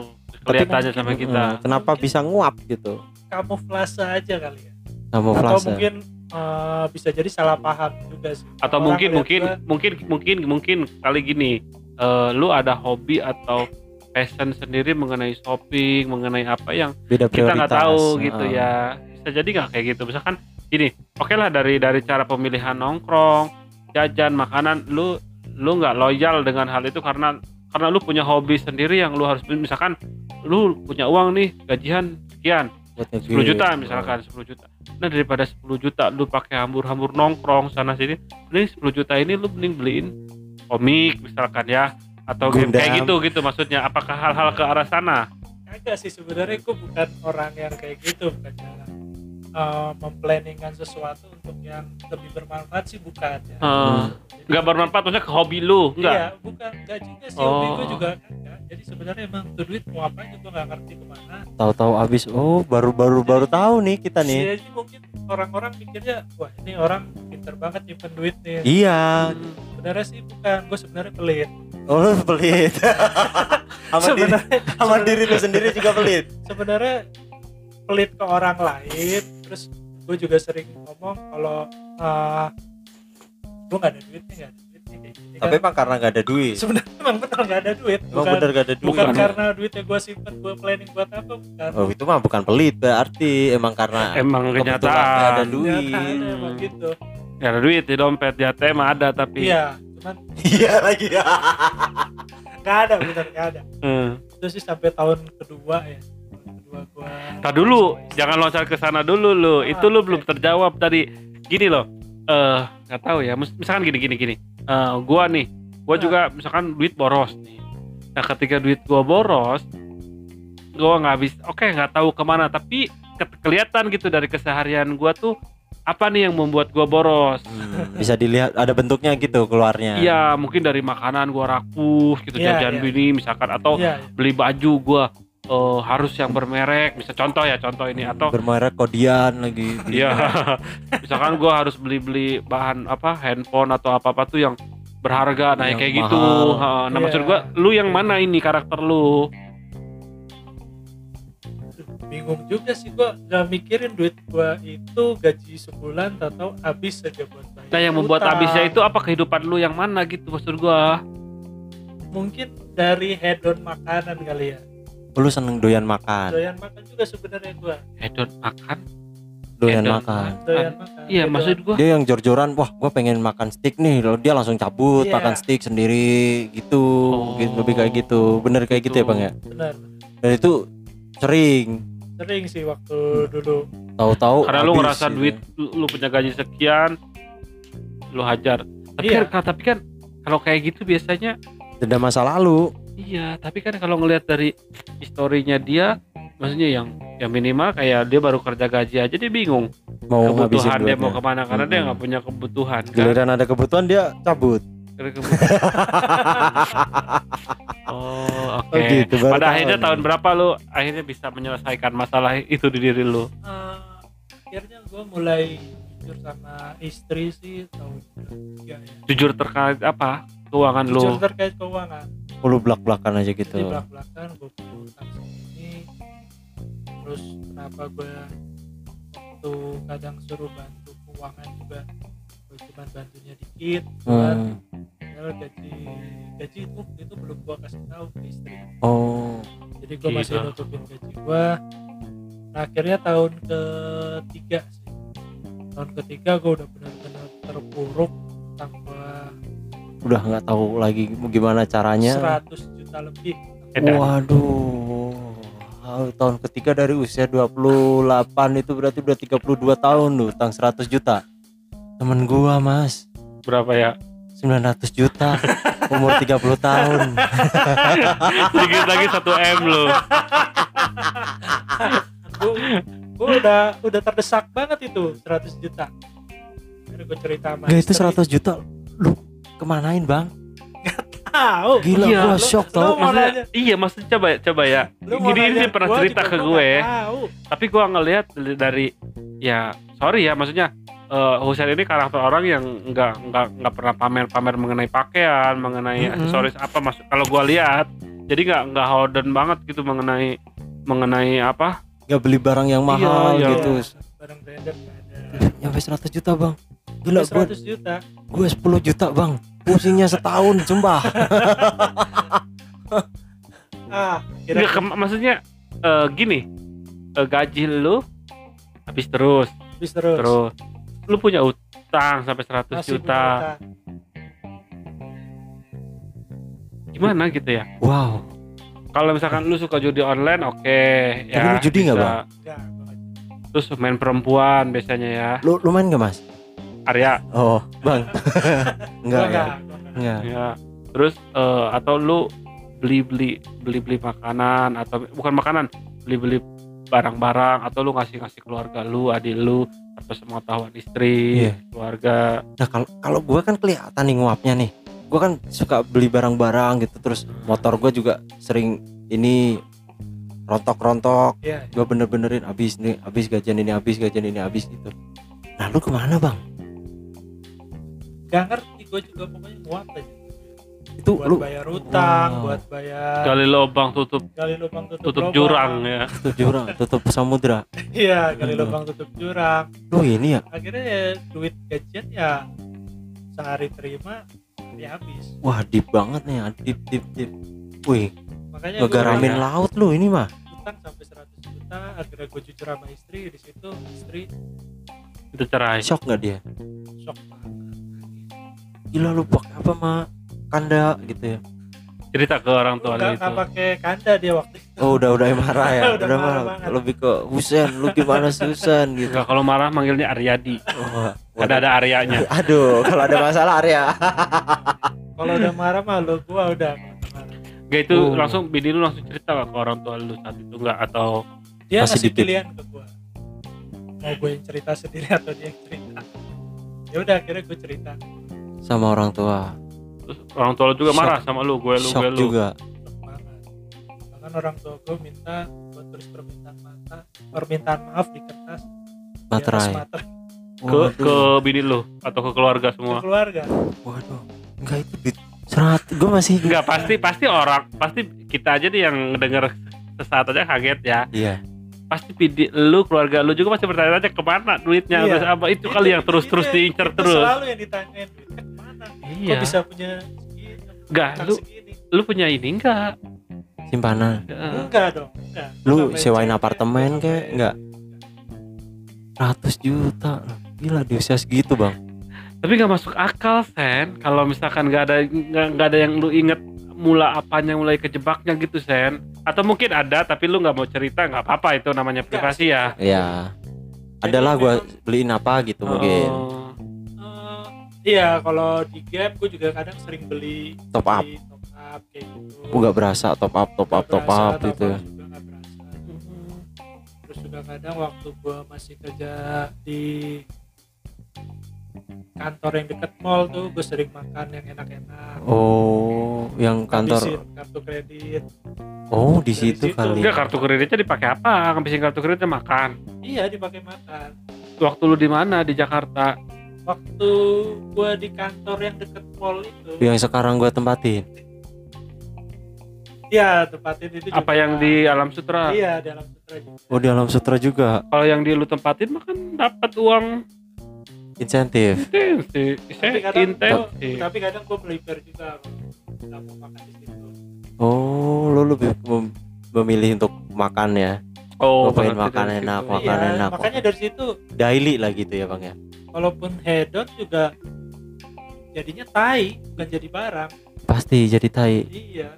Kelihatannya sama kita. kenapa Mungkin- bisa nguap gitu? Kamuflase aja kali ya. Sama atau mungkin eh, bisa jadi salah paham juga sih. Atau Orang mungkin mungkin gua, mungkin mungkin mungkin kali gini eh, lu ada hobi atau passion sendiri mengenai shopping, mengenai apa yang beda kita nggak tahu gitu Heeh. ya. Bisa jadi nggak kayak gitu? Misalkan gini oke lah dari dari cara pemilihan nongkrong jajan makanan lu lu nggak loyal dengan hal itu karena karena lu punya hobi sendiri yang lu harus misalkan lu punya uang nih gajian sekian buat 10 ngegame. juta misalkan 10 juta nah daripada 10 juta lu pakai hambur-hambur nongkrong sana sini mending 10 juta ini lu mending beliin komik misalkan ya atau game Gundam. kayak gitu gitu maksudnya apakah hal-hal ke arah sana Kagak sih sebenarnya gue bukan orang yang kayak gitu bukannya uh, memplanningkan sesuatu untuk yang lebih bermanfaat sih bukan ya. Eh, Jadi- nggak bermanfaat maksudnya ke hobi lu Iya, enggak bukan enggak juga sih Oh. hobi gue juga enggak. Jadi sebenarnya emang tuh duit mau apa aja gue nggak ngerti ke mana. Tahu-tahu habis. Oh, baru-baru baru tahu nih kita nih. Jadi mungkin orang-orang mikirnya wah ini orang pinter banget nyimpen duit nih. Iya. Hmm. Sebenarnya sih bukan, gue sebenarnya pelit. Oh, lu pelit. <laughs> sama diri, Sebenarnya sama diri lu sendiri juga pelit. sebenarnya pelit ke orang lain. Terus gue juga sering ngomong kalau uh, gue nggak ada duitnya nggak ada duitnya kayak gini Tapi kan. emang karena nggak ada duit. sebenarnya emang bener nggak ada duit. Emang Bukan, bener gak ada duit. bukan Bukan. karena duitnya gue simpen gue planning buat apa bukan. Oh, itu mah bukan pelit berarti emang karena emang kenyataan ada duit. Ternyata ada emang gitu. Nggak ada duit di dompet di ATM ada tapi Iya, cuman Iya lagi ya. <laughs> nggak ada bener nggak ada. Hmm. Itu sih sampai tahun kedua ya. Tar dulu, jangan loncat ke sana dulu lu. Ah, Itu lu oke. belum terjawab tadi. Gini loh. Eh, nggak tahu ya. Mis- Misalkan gini gini gini. Eh, gua nih, gua Ah. juga misalkan duit boros nih. Nah, ketika duit gua boros, gua nggak bisa. Oke, nggak tahu ke mana. Tapi ke- kelihatan gitu dari keseharian gua tuh apa nih yang membuat gua boros. Hmm, bisa dilihat ada bentuknya gitu keluarnya. Iya, mungkin dari makanan gua rakus gitu Iya, jajan iya. bini misalkan atau Iya, iya. beli baju gua eh, harus yang bermerek. Bisa contoh ya, contoh ini atau Bermerek kodian lagi. Iya, <laughs> misalkan gua harus beli-beli bahan apa handphone atau apa apa tuh yang berharga, nah Yang kayak gitu. mahal. Ha, Nah Iya. maksud gua, lu yang mana ini karakter lu? bingung juga sih gua nggak mikirin duit gua itu gaji sebulan atau habis saja buat bayar Nah yang membuat utang. habisnya itu apa kehidupan lu yang mana gitu maksud gua? mungkin dari hedon makanan kali ya Lu seneng doyan makan. doyan makan juga sebenarnya gua Hedon makan? Doyan Hedon makan. doyan makan Iya hedon. maksud gua. Dia yang jor-joran, wah gua pengen makan steak nih, lalu dia langsung cabut Iya. makan steak sendiri gitu, Oh. gitu lebih kayak gitu. Bener kayak gitu, ya Gitu. bang ya. benar Dan itu sering sering sih waktu dulu tahu-tahu. Karena lu ngerasa gitu. duit lu, lu punya gaji sekian, lu hajar. Tapi Iya. kan tapi kan kalau kayak gitu biasanya denda masa lalu. Iya, tapi kan kalau ngelihat dari historinya dia, maksudnya yang yang minimal kayak dia baru kerja gaji aja dia bingung Mau kebutuhan dia mau ke mana karena dia Mm-mm. nggak punya kebutuhan kan. Giliran ada kebutuhan dia cabut. <laughs> Oh, oke. Oh gitu, Pada akhirnya tahun berapa lu akhirnya bisa menyelesaikan masalah itu di diri lu? Eh, akhirnya gua mulai jujur sama istri sih tahun tiga ya Jujur terkait apa? Keuangan lu. jujur terkait keuangan Lu belak-belakan aja gitu. jadi belak belakan gue segini terus kenapa gue waktu kadang suruh bantu keuangan juga gue cuma bantunya dikit buat Hmm. padahal gaji gaji itu itu belum gue kasih tahu ke istri Oh. jadi gue masih Gila. nutupin gaji gue nah akhirnya tahun ketiga sih tahun ketiga gue udah benar-benar terpuruk Udah nggak tahu lagi gimana caranya. 100 juta lebih Edan. Waduh. Ah, Tahun ketiga dari usia 28 itu berarti udah 32 tahun lu utang 100 juta. Temen gua, Mas, Berapa ya? 900 juta. <laughs> Umur 30 tahun. <laughs> Dikit lagi 1 M lu. gue udah udah terdesak banget itu 100 juta gue cerita sama Gak itu istri, 100 juta lu kemanain, Bang? tahu Gila, Iya, gua lu- shock tau. Maksudnya, iya maksudnya coba coba ya. Lu mau Gini ini dia pernah gua cerita ke gue. nggak tahu. tapi gua ngelihat dari- dari ya sorry ya maksudnya eh Husain ini karakter orang yang nggak nggak nggak pernah pamer-pamer mengenai pakaian mengenai Mm-mm. aksesoris apa masuk kalau gua lihat jadi nggak nggak hoden banget gitu mengenai mengenai apa Gak beli barang yang mahal iya. gitu. barang branded nggak ada Nyampe 100 juta, Bang. Gila, gua, 100 juta gua 10 juta, Bang. Pusingnya setahun, sumpah. <laughs> ah Nggak, kira ke- maksudnya eh, gini eh, gaji lu habis terus habis terus, terus lu punya utang sampai 100 Masih juta gimana gitu ya Wow. kalau misalkan lu suka judi online oke Tapi ya lu judi nggak, bisa. Bang? Nggak, nggak terus main perempuan biasanya ya Lu lu main gak mas? Arya Oh bang. <laughs> enggak ya? Enggak. ya terus eh, atau lu beli beli beli beli makanan atau bukan makanan beli beli barang-barang atau lu ngasih ngasih keluarga lu adik lu atau semua tahuan istri Iya. keluarga Nah kalau kalau gue kan kelihatan nih nguapnya nih. Gue kan suka beli barang-barang gitu terus motor gue juga sering ini rontok-rontok. Iya, Gue bener-benerin abis nih, abis gajian ini, abis gajian ini, abis gitu. Nah lu ke mana bang? Gak ngerti gue juga pokoknya muat aja Itu buat lu bayar utang Wow. buat bayar gali lubang tutup gali lubang tutup, tutup lubang. jurang ya tutup jurang, tutup samudra. <laughs> iya gali Aduh. lubang tutup jurang Lu ini ya? akhirnya ya duit gajian ya sehari terima ya habis Wah deep banget nih, deep deep deep. Wih, makanya gua ngegaramin ya. laut lu ini mah. utang sampai 100 juta akhirnya gue jujur sama istri di situ istri itu cerai Shock nggak dia? shock banget Gila lu pakai apa mah? Kanda gitu ya? cerita ke orang tua lu nggak itu nggak pakai kanda dia waktu itu Oh udah udah marah ya, <laughs> Udah udah, marah marah. Lebih ke Husen, lu gimana sih Husen gitu. Enggak, kalau marah manggilnya Aryadi Wah, ada ada Aryanya <laughs> Aduh, kalau ada masalah Arya. <laughs> kalau udah marah mah lu gua udah nggak marah. Enggak itu Oh. langsung bini lu langsung cerita nggak ke orang tua lu saat itu enggak atau dia Masih ngasih pilihan ke gua mau gue yang cerita sendiri atau dia yang cerita ya udah akhirnya gue cerita Sama orang tua. terus orang tua lu juga Shock. marah sama lu gue lu gue lu juga. bahkan orang tua gue minta gue tulis permintaan mata permintaan maaf di kertas Materai. materai ke ke bini lu atau ke keluarga ke semua keluarga Waduh. Enggak itu di serat. Gue masih Enggak pasti pasti orang pasti kita aja nih yang denger sesaat aja kaget ya Iya. Pasti pidi lu keluarga lu juga pasti bertanya-tanya ke mana duitnya Iya. apa itu kali yang terus-terus itu- diincar itu terus selalu yang ditanyain duitnya ke mana iya kok bisa punya segini Enggak, lu- segini lu punya ini enggak Simpanan. Enggak dong enggak Lu sewain apartemen kek? Enggak. 100 juta. Gila di usia segitu, Bang. tapi nggak masuk akal sen kalau misalkan nggak ada nggak ada yang lu inget mula apanya mulai kejebaknya gitu sen atau mungkin ada tapi lu nggak mau cerita nggak apa-apa itu namanya privasi ya Ya. Adalah gua beliin apa gitu mungkin. Oh. Eh, iya kalau di game gue juga kadang sering beli Top up. beli top up kayak gitu Gua nggak berasa top up top up top berasa, up top gitu. up juga nggak berasa. terus juga kadang waktu gue masih kerja di kantor yang deket mall tuh gue sering makan yang enak-enak Oh, yang kantor. Habisin kartu kredit Oh, di situ situ. kali. Enggak kartu kreditnya dipakai apa? Ngabisin kartu kreditnya makan. iya dipakai makan Waktu lu di mana di Jakarta? waktu gue di kantor yang deket mall itu Yang sekarang gua tempatin. iya tempatin itu Apa juga. yang di Alam Sutra? iya di alam sutra juga Oh, di alam sutra juga Kalau yang di lu tempatin mah kan dapat uang insentif. tapi kadang gua, intensif. tapi kadang gue melipir juga makan di situ Oh, lu lebih mem- memilih untuk makan ya. Oh, pengen makan enak, situ. makan iya, enak. makanya dari situ Daily lah gitu ya, Bang ya. walaupun hedon juga jadinya tai bukan jadi barang Pasti jadi tai. iya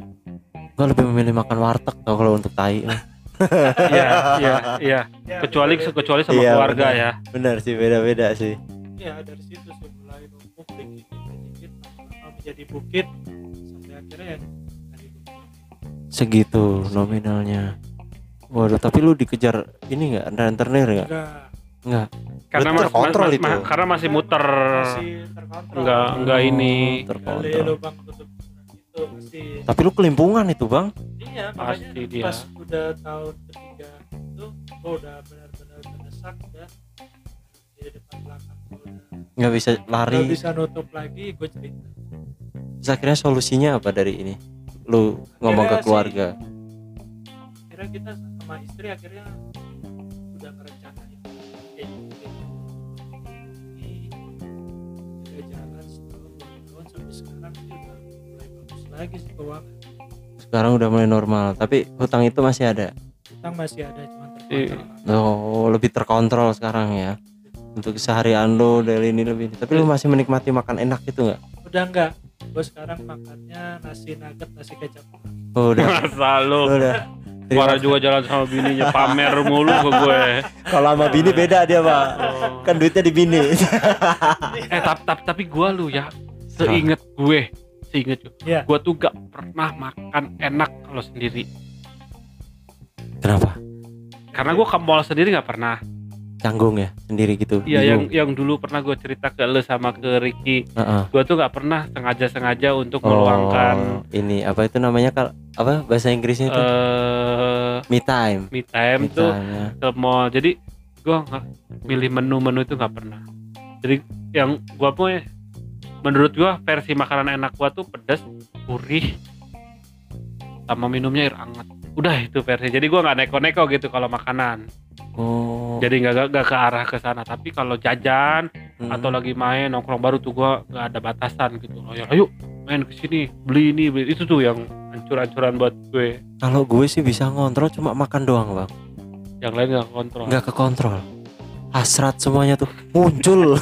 Gua lebih memilih makan warteg tau kalau untuk tai. lah. <laughs> Iya, iya, iya. Ya, Kecuali bener. kecuali sama Iya, keluarga benar. ya. Benar sih, beda-beda sih. Ya dari situ sih mulai numpuk dikit dikit lama-lama menjadi bukit sampai akhirnya ya tadi bukit. Segitu nominalnya. Waduh, tapi lu dikejar ini enggak rentenir enggak? enggak Enggak. Karena Berarti mas- terkontrol mas- itu. ma- karena masih muter. masih Enggak, enggak ini. Terkontrol. lubang tutup itu masih Tapi lu kelimpungan itu, Bang. iya makanya Pasti dia. pas udah tahun ketiga itu gua udah benar-benar terdesak udah di depan belakang gua udah Nggak bisa nggak lari. bisa nutup lagi gue cerita Terus akhirnya solusinya apa dari ini? Lu ngomong ke Akhirnya sih- keluarga. akhirnya kita sama istri akhirnya udah ngerencanain kayak gitu Ini udah jalan setahun dua tahun sampai sekarang sih udah mulai bagus lagi sih keuangan Sekarang udah mulai normal, tapi hutang itu masih ada. utang masih ada cuma Iya. terkontrol Oh, lebih terkontrol sekarang ya. Untuk keseharian lu dari ini lebih. Tapi lu masih menikmati makan enak itu enggak? udah enggak gue sekarang makannya nasi nugget nasi kecap Oh, udah. <laughs> Masa lu lu udah Suara juga jalan sama bininya pamer mulu ke gue. Kalau sama bini beda dia pak. Oh. Kan duitnya di bini. <laughs> Eh tapi tapi, tapi gue lu ya, seinget gue, seinget gue, Iya. gue tuh gak pernah makan enak kalau sendiri. Kenapa? Karena gue ke mall sendiri gak pernah. Canggung ya sendiri gitu. Iya yang yang dulu pernah gue cerita ke lu sama ke Ricky, Heeh. gue tuh gak pernah sengaja-sengaja untuk Oh, meluangkan ini apa itu namanya kal apa bahasa Inggrisnya itu? eh me time. me time Me tuh time, ya. ke mall. Jadi gue nggak milih menu-menu itu nggak pernah. Jadi yang gue punya menurut gue versi makanan enak gue tuh pedas, gurih, sama minumnya air hangat. Udah itu versi. Jadi gue nggak neko-neko gitu kalau makanan. Oh. Jadi nggak nggak- ke arah ke sana. Tapi kalau jajan mm. atau lagi main nongkrong baru tuh gue nggak ada batasan gitu. Oh ya ayo main ke sini beli ini beli itu tuh yang hancur-hancuran buat gue. Kalau gue sih bisa ngontrol cuma makan doang bang, Yang lain nggak kontrol. nggak ke kontrol. Hasrat semuanya tuh muncul. <laughs>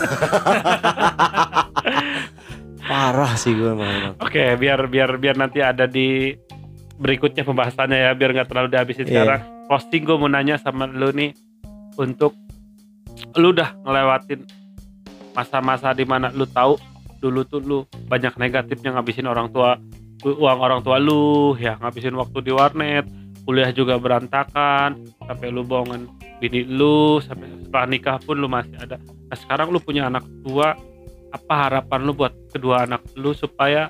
Parah sih gue emang. Oke, biar biar biar nanti ada di berikutnya pembahasannya ya, biar nggak terlalu dihabisin Iya. sekarang. Closing gue mau nanya sama lu nih untuk lu udah ngelewatin masa-masa di mana lu tahu dulu tuh lu banyak negatifnya ngabisin orang tua uang orang tua lu ya ngabisin waktu di warnet kuliah juga berantakan sampai lu bohongin bini lu sampai setelah nikah pun lu masih ada. Nah sekarang lu punya anak tua apa harapan lu buat kedua anak lu supaya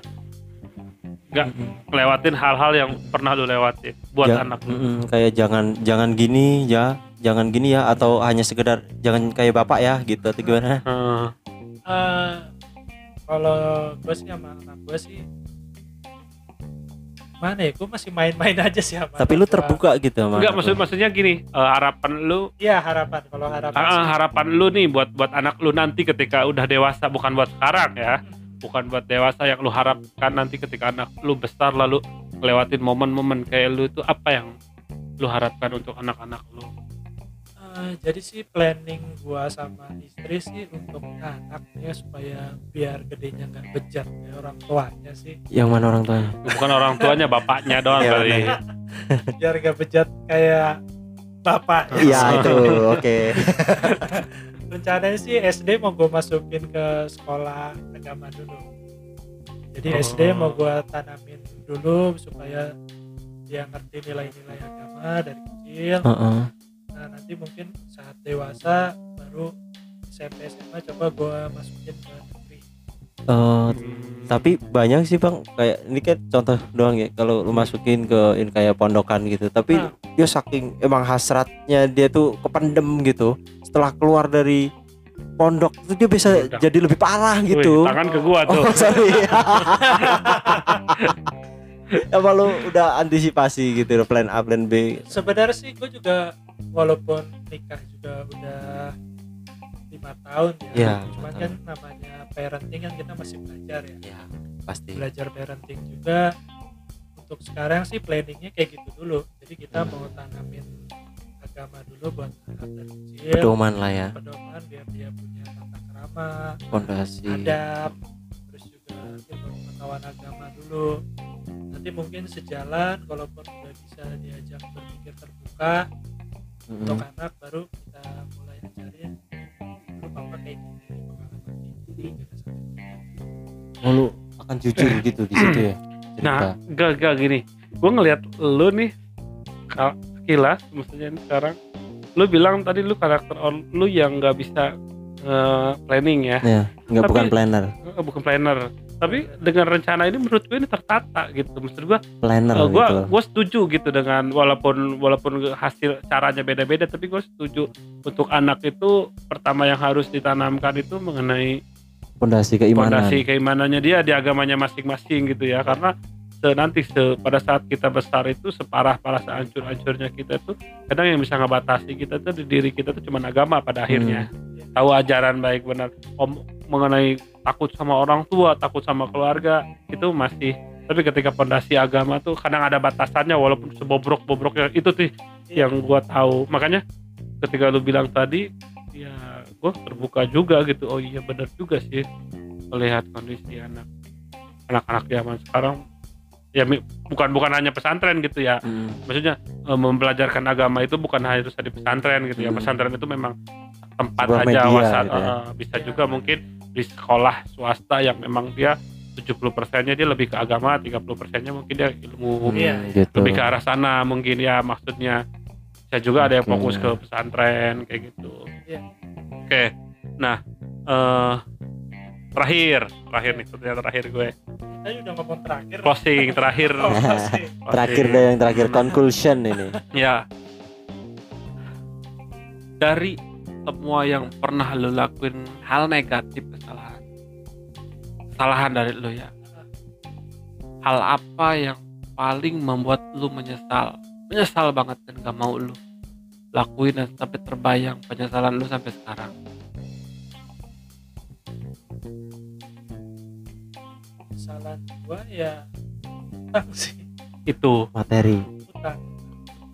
nggak ngelewatin hal-hal yang pernah lu lewatin buat Ja- anak lu Mm-mm, kayak jangan jangan gini ya, jangan gini ya atau hanya sekedar jangan kayak bapak ya gitu atau gimana? <laughs> Hmm, Eh, kalau gue sih sama anak gue sih mana ya gue masih main-main aja sih sama Tapi lu gua. terbuka gitu sama enggak maksud lu. maksudnya gini eh, harapan lu iya harapan kalau harapan sih. harapan lu nih buat buat anak lu nanti ketika udah dewasa bukan buat sekarang ya bukan buat dewasa yang lu harapkan nanti ketika anak lu besar lalu ngelewatin momen-momen kayak lu itu apa yang lu harapkan untuk anak-anak lu? Eh, jadi sih planning gua sama istri sih untuk anaknya supaya biar gedenya nggak bejat kayak orang tuanya sih. Yang mana orang tuanya? bukan orang tuanya bapaknya <laughs> doang Iya, kali. biar nggak bejat kayak bapak Iya itu, oke. <laughs> rencananya sih SD mau gue masukin ke sekolah agama dulu Oh. jadi SD mau gue tanamin dulu supaya dia ngerti nilai-nilai agama dari kecil Heeh. nah nanti mungkin saat dewasa baru SMP SMA coba gue masukin ke Eh, Hmm. tapi banyak sih bang kayak ini kan contoh doang ya kalau lu masukin ke ini kayak pondokan gitu tapi Nah. dia saking emang hasratnya dia tuh kependem gitu setelah keluar dari pondok itu dia bisa Udah. jadi lebih parah Wih, gitu tangan ke gua tuh oh sorry <laughs> apa lu udah antisipasi gitu plan A plan B sebenarnya sih gue juga walaupun nikah juga udah lima tahun ya, Iya, cuman lima kan namanya parenting kan kita masih belajar ya. Ya pasti. Belajar parenting juga. Untuk sekarang sih planningnya kayak gitu dulu. Jadi kita Hmm. mau tanamin agama dulu buat anak kecil. Pedoman lah ya. Pedoman biar dia punya tata krama fondasi. adab terus juga ilmu pengetahuan agama dulu. Nanti mungkin sejalan kalaupun udah bisa diajak berpikir terbuka Mm-mm. untuk anak baru kita mulai ajarin sampai Oh, lu akan jujur gitu di situ ya cerita. Nah, gak, gak gini. Gue ngeliat lu nih, sekilas, maksudnya ini sekarang, lu bilang tadi lu karakter on- lu yang nggak bisa eh, planning ya, ya nggak bukan planner Eh, bukan planner. Tapi dengan rencana ini menurut gue ini tertata gitu. Maksud gue, planner eh, gue gitu. gue setuju gitu dengan walaupun walaupun hasil caranya beda-beda, tapi gue setuju untuk anak itu pertama yang harus ditanamkan itu mengenai fondasi keimanan. fondasi keimanannya dia di agamanya masing-masing gitu ya. Karena se nanti se pada saat kita besar itu separah parah sehancur hancurnya kita tuh kadang yang bisa ngebatasi kita tuh di diri kita tuh cuma agama pada akhirnya. Tahu ajaran baik benar. Om mengenai takut sama orang tua takut sama keluarga itu masih tapi ketika fondasi agama tuh kadang ada batasannya walaupun sebobrok-bobroknya itu tuh yang gua tahu makanya ketika lu bilang tadi ya gua terbuka juga gitu oh iya benar juga sih melihat kondisi anak anak-anak zaman sekarang ya bukan bukan hanya pesantren gitu ya Hmm. maksudnya eh, mempelajarkan agama itu bukan harus di pesantren gitu ya Hmm. pesantren itu memang tempat Sebuah aja media wasat gitu ya. eh, bisa juga mungkin di sekolah swasta yang memang dia 70 persennya dia lebih ke agama 30 persennya mungkin dia ilmu Hmm, Iya. gitu. lebih ke arah sana mungkin ya maksudnya saya juga ada yang fokus ke pesantren kayak gitu Iya. oke nah eh terakhir terakhir nih pertanyaan terakhir gue Kita udah ngomong terakhir. closing terakhir <laughs> Oh, pasti. <laughs> Terakhir deh yang terakhir conclusion ini. ya dari semua yang pernah lo lakuin hal negatif kesalahan. Kesalahan dari lo ya. Hal apa yang paling membuat lo menyesal? Menyesal banget dan gak mau lo lakuin dan sampai terbayang penyesalan lo sampai sekarang. Kesalahan gua ya <laughs> utang sih, itu. Materi. utang.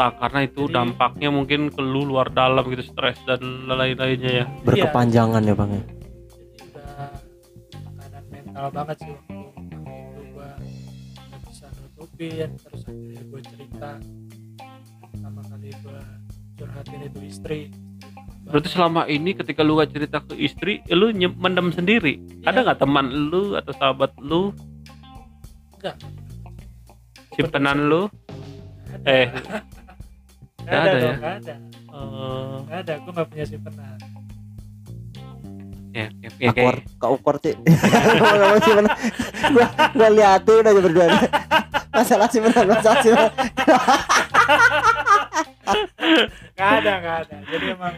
Tak karena itu Jadi- dampaknya mungkin ke lu luar dalam gitu stres dan lain-lainnya ya Berkepanjangan ya bang ya. Jadi udah tekanan mental banget sih waktu itu gua nggak bisa nutupin, terus akhirnya gua cerita pertama kali gua curhatin itu istri. Berarti selama ini ketika lu gak cerita ke istri, eh, lu mendem sendiri. Iya. Ada nggak teman lu atau sahabat lu, Enggak. simpenan lu? Nggak <laughs> Eh, ada. ada ada ya? dong, nggak ada. eh, Nggak ada, gua nggak punya simpenan. ya, ya, ya, Awkward, kayak- kok awkward sih. <laughs> Ngomong sih bener. Gua gua liatin aja berdua. Masalah sih benar, masalah sih benar. Nggak ada, nggak ada. Jadi emang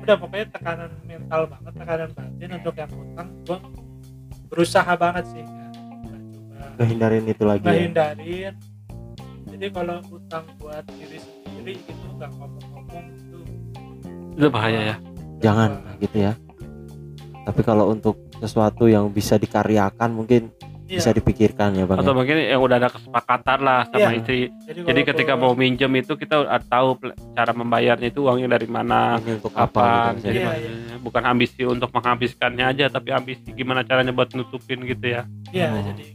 udah pokoknya tekanan mental banget, tekanan batin untuk yang utang gua berusaha banget sih nggak coba Kehindarin itu lagi ya. ngehindarin jadi kalau utang buat diri sendiri itu nggak ngomong-ngomong itu itu bahaya ya. Jangan gitu ya. Tapi kalau untuk sesuatu yang bisa dikaryakan mungkin Iya, bisa dipikirkan ya bang. Atau ya. mungkin yang udah ada kesepakatan lah sama Iya. istri. jadi, Jadi ketika mau minjem itu kita udah tahu cara membayarnya itu uangnya dari mana, Ini untuk apa? kapan. gitu, Jadi Iya, maksudnya bukan ambisi untuk menghabiskannya aja, tapi ambisi gimana caranya buat nutupin gitu ya. iya Oh. jadi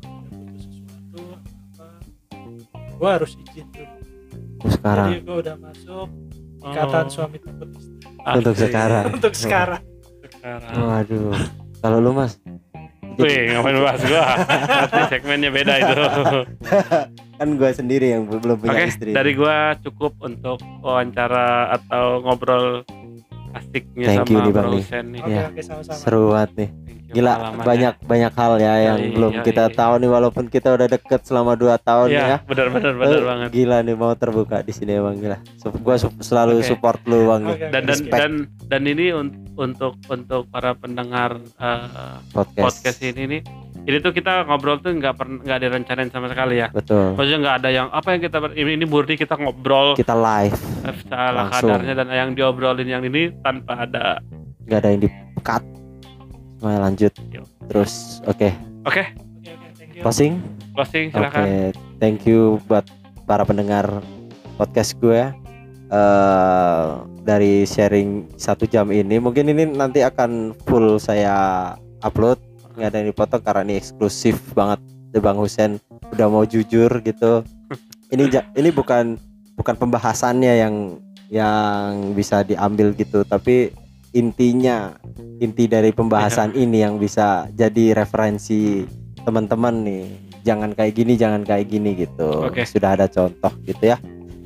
kalau sesuatu apa gua harus izin dulu sekarang jadi gua udah masuk ikatan Oh, suami takut istri untuk sekarang. <laughs> untuk sekarang Sekarang. Waduh. Kalau lu mas? Wih, ngapain bahas gua? Nanti segmennya beda itu. <laughs> kan gue sendiri yang belum punya istri. dari gua cukup untuk wawancara atau ngobrol asiknya Thank you sama nih, Bang, Bro nih. Oke Iya. oke sama-sama Seru banget nih. You Gila banyak banyak hal ya yang Yoi, belum yoi. kita tahu nih walaupun kita udah deket selama 2 tahun Iya, ya. benar benar benar Lu banget. Gila nih mau terbuka di sini emang gila. Sup- Gua sup- selalu Oke. support lu bang nih. Oke, Dan dan dan dan ini un- untuk untuk para pendengar eh, podcast. podcast ini nih. Ini tuh kita ngobrol tuh nggak pernah nggak direncanain sama sekali ya. Betul. Maksudnya nggak ada yang apa yang kita ini, ini murni kita ngobrol Kita live, eh, secara kadarnya dan yang diobrolin yang ini tanpa ada nggak ada yang di cut. Semuanya lanjut. Yuk. Terus oke, Oke, oke thank you closing. closing Oke, silakan. thank you buat para pendengar podcast gue. eh dari sharing satu jam ini, mungkin ini nanti akan full saya upload, nggak ada yang dipotong karena ini eksklusif banget. The Bang Husen udah mau jujur gitu. Ini ini bukan bukan pembahasannya yang yang bisa diambil gitu, tapi intinya inti dari pembahasan ini yang bisa jadi referensi teman-teman nih. Jangan kayak gini jangan kayak gini gitu. Oke. sudah ada contoh gitu ya.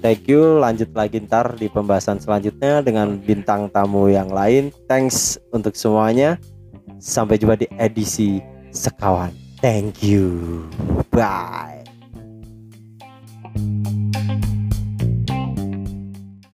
Thank you. Lanjut lagi ntar di pembahasan selanjutnya dengan bintang tamu yang lain. Thanks untuk semuanya sampai jumpa di edisi sekawan. Thank you. Bye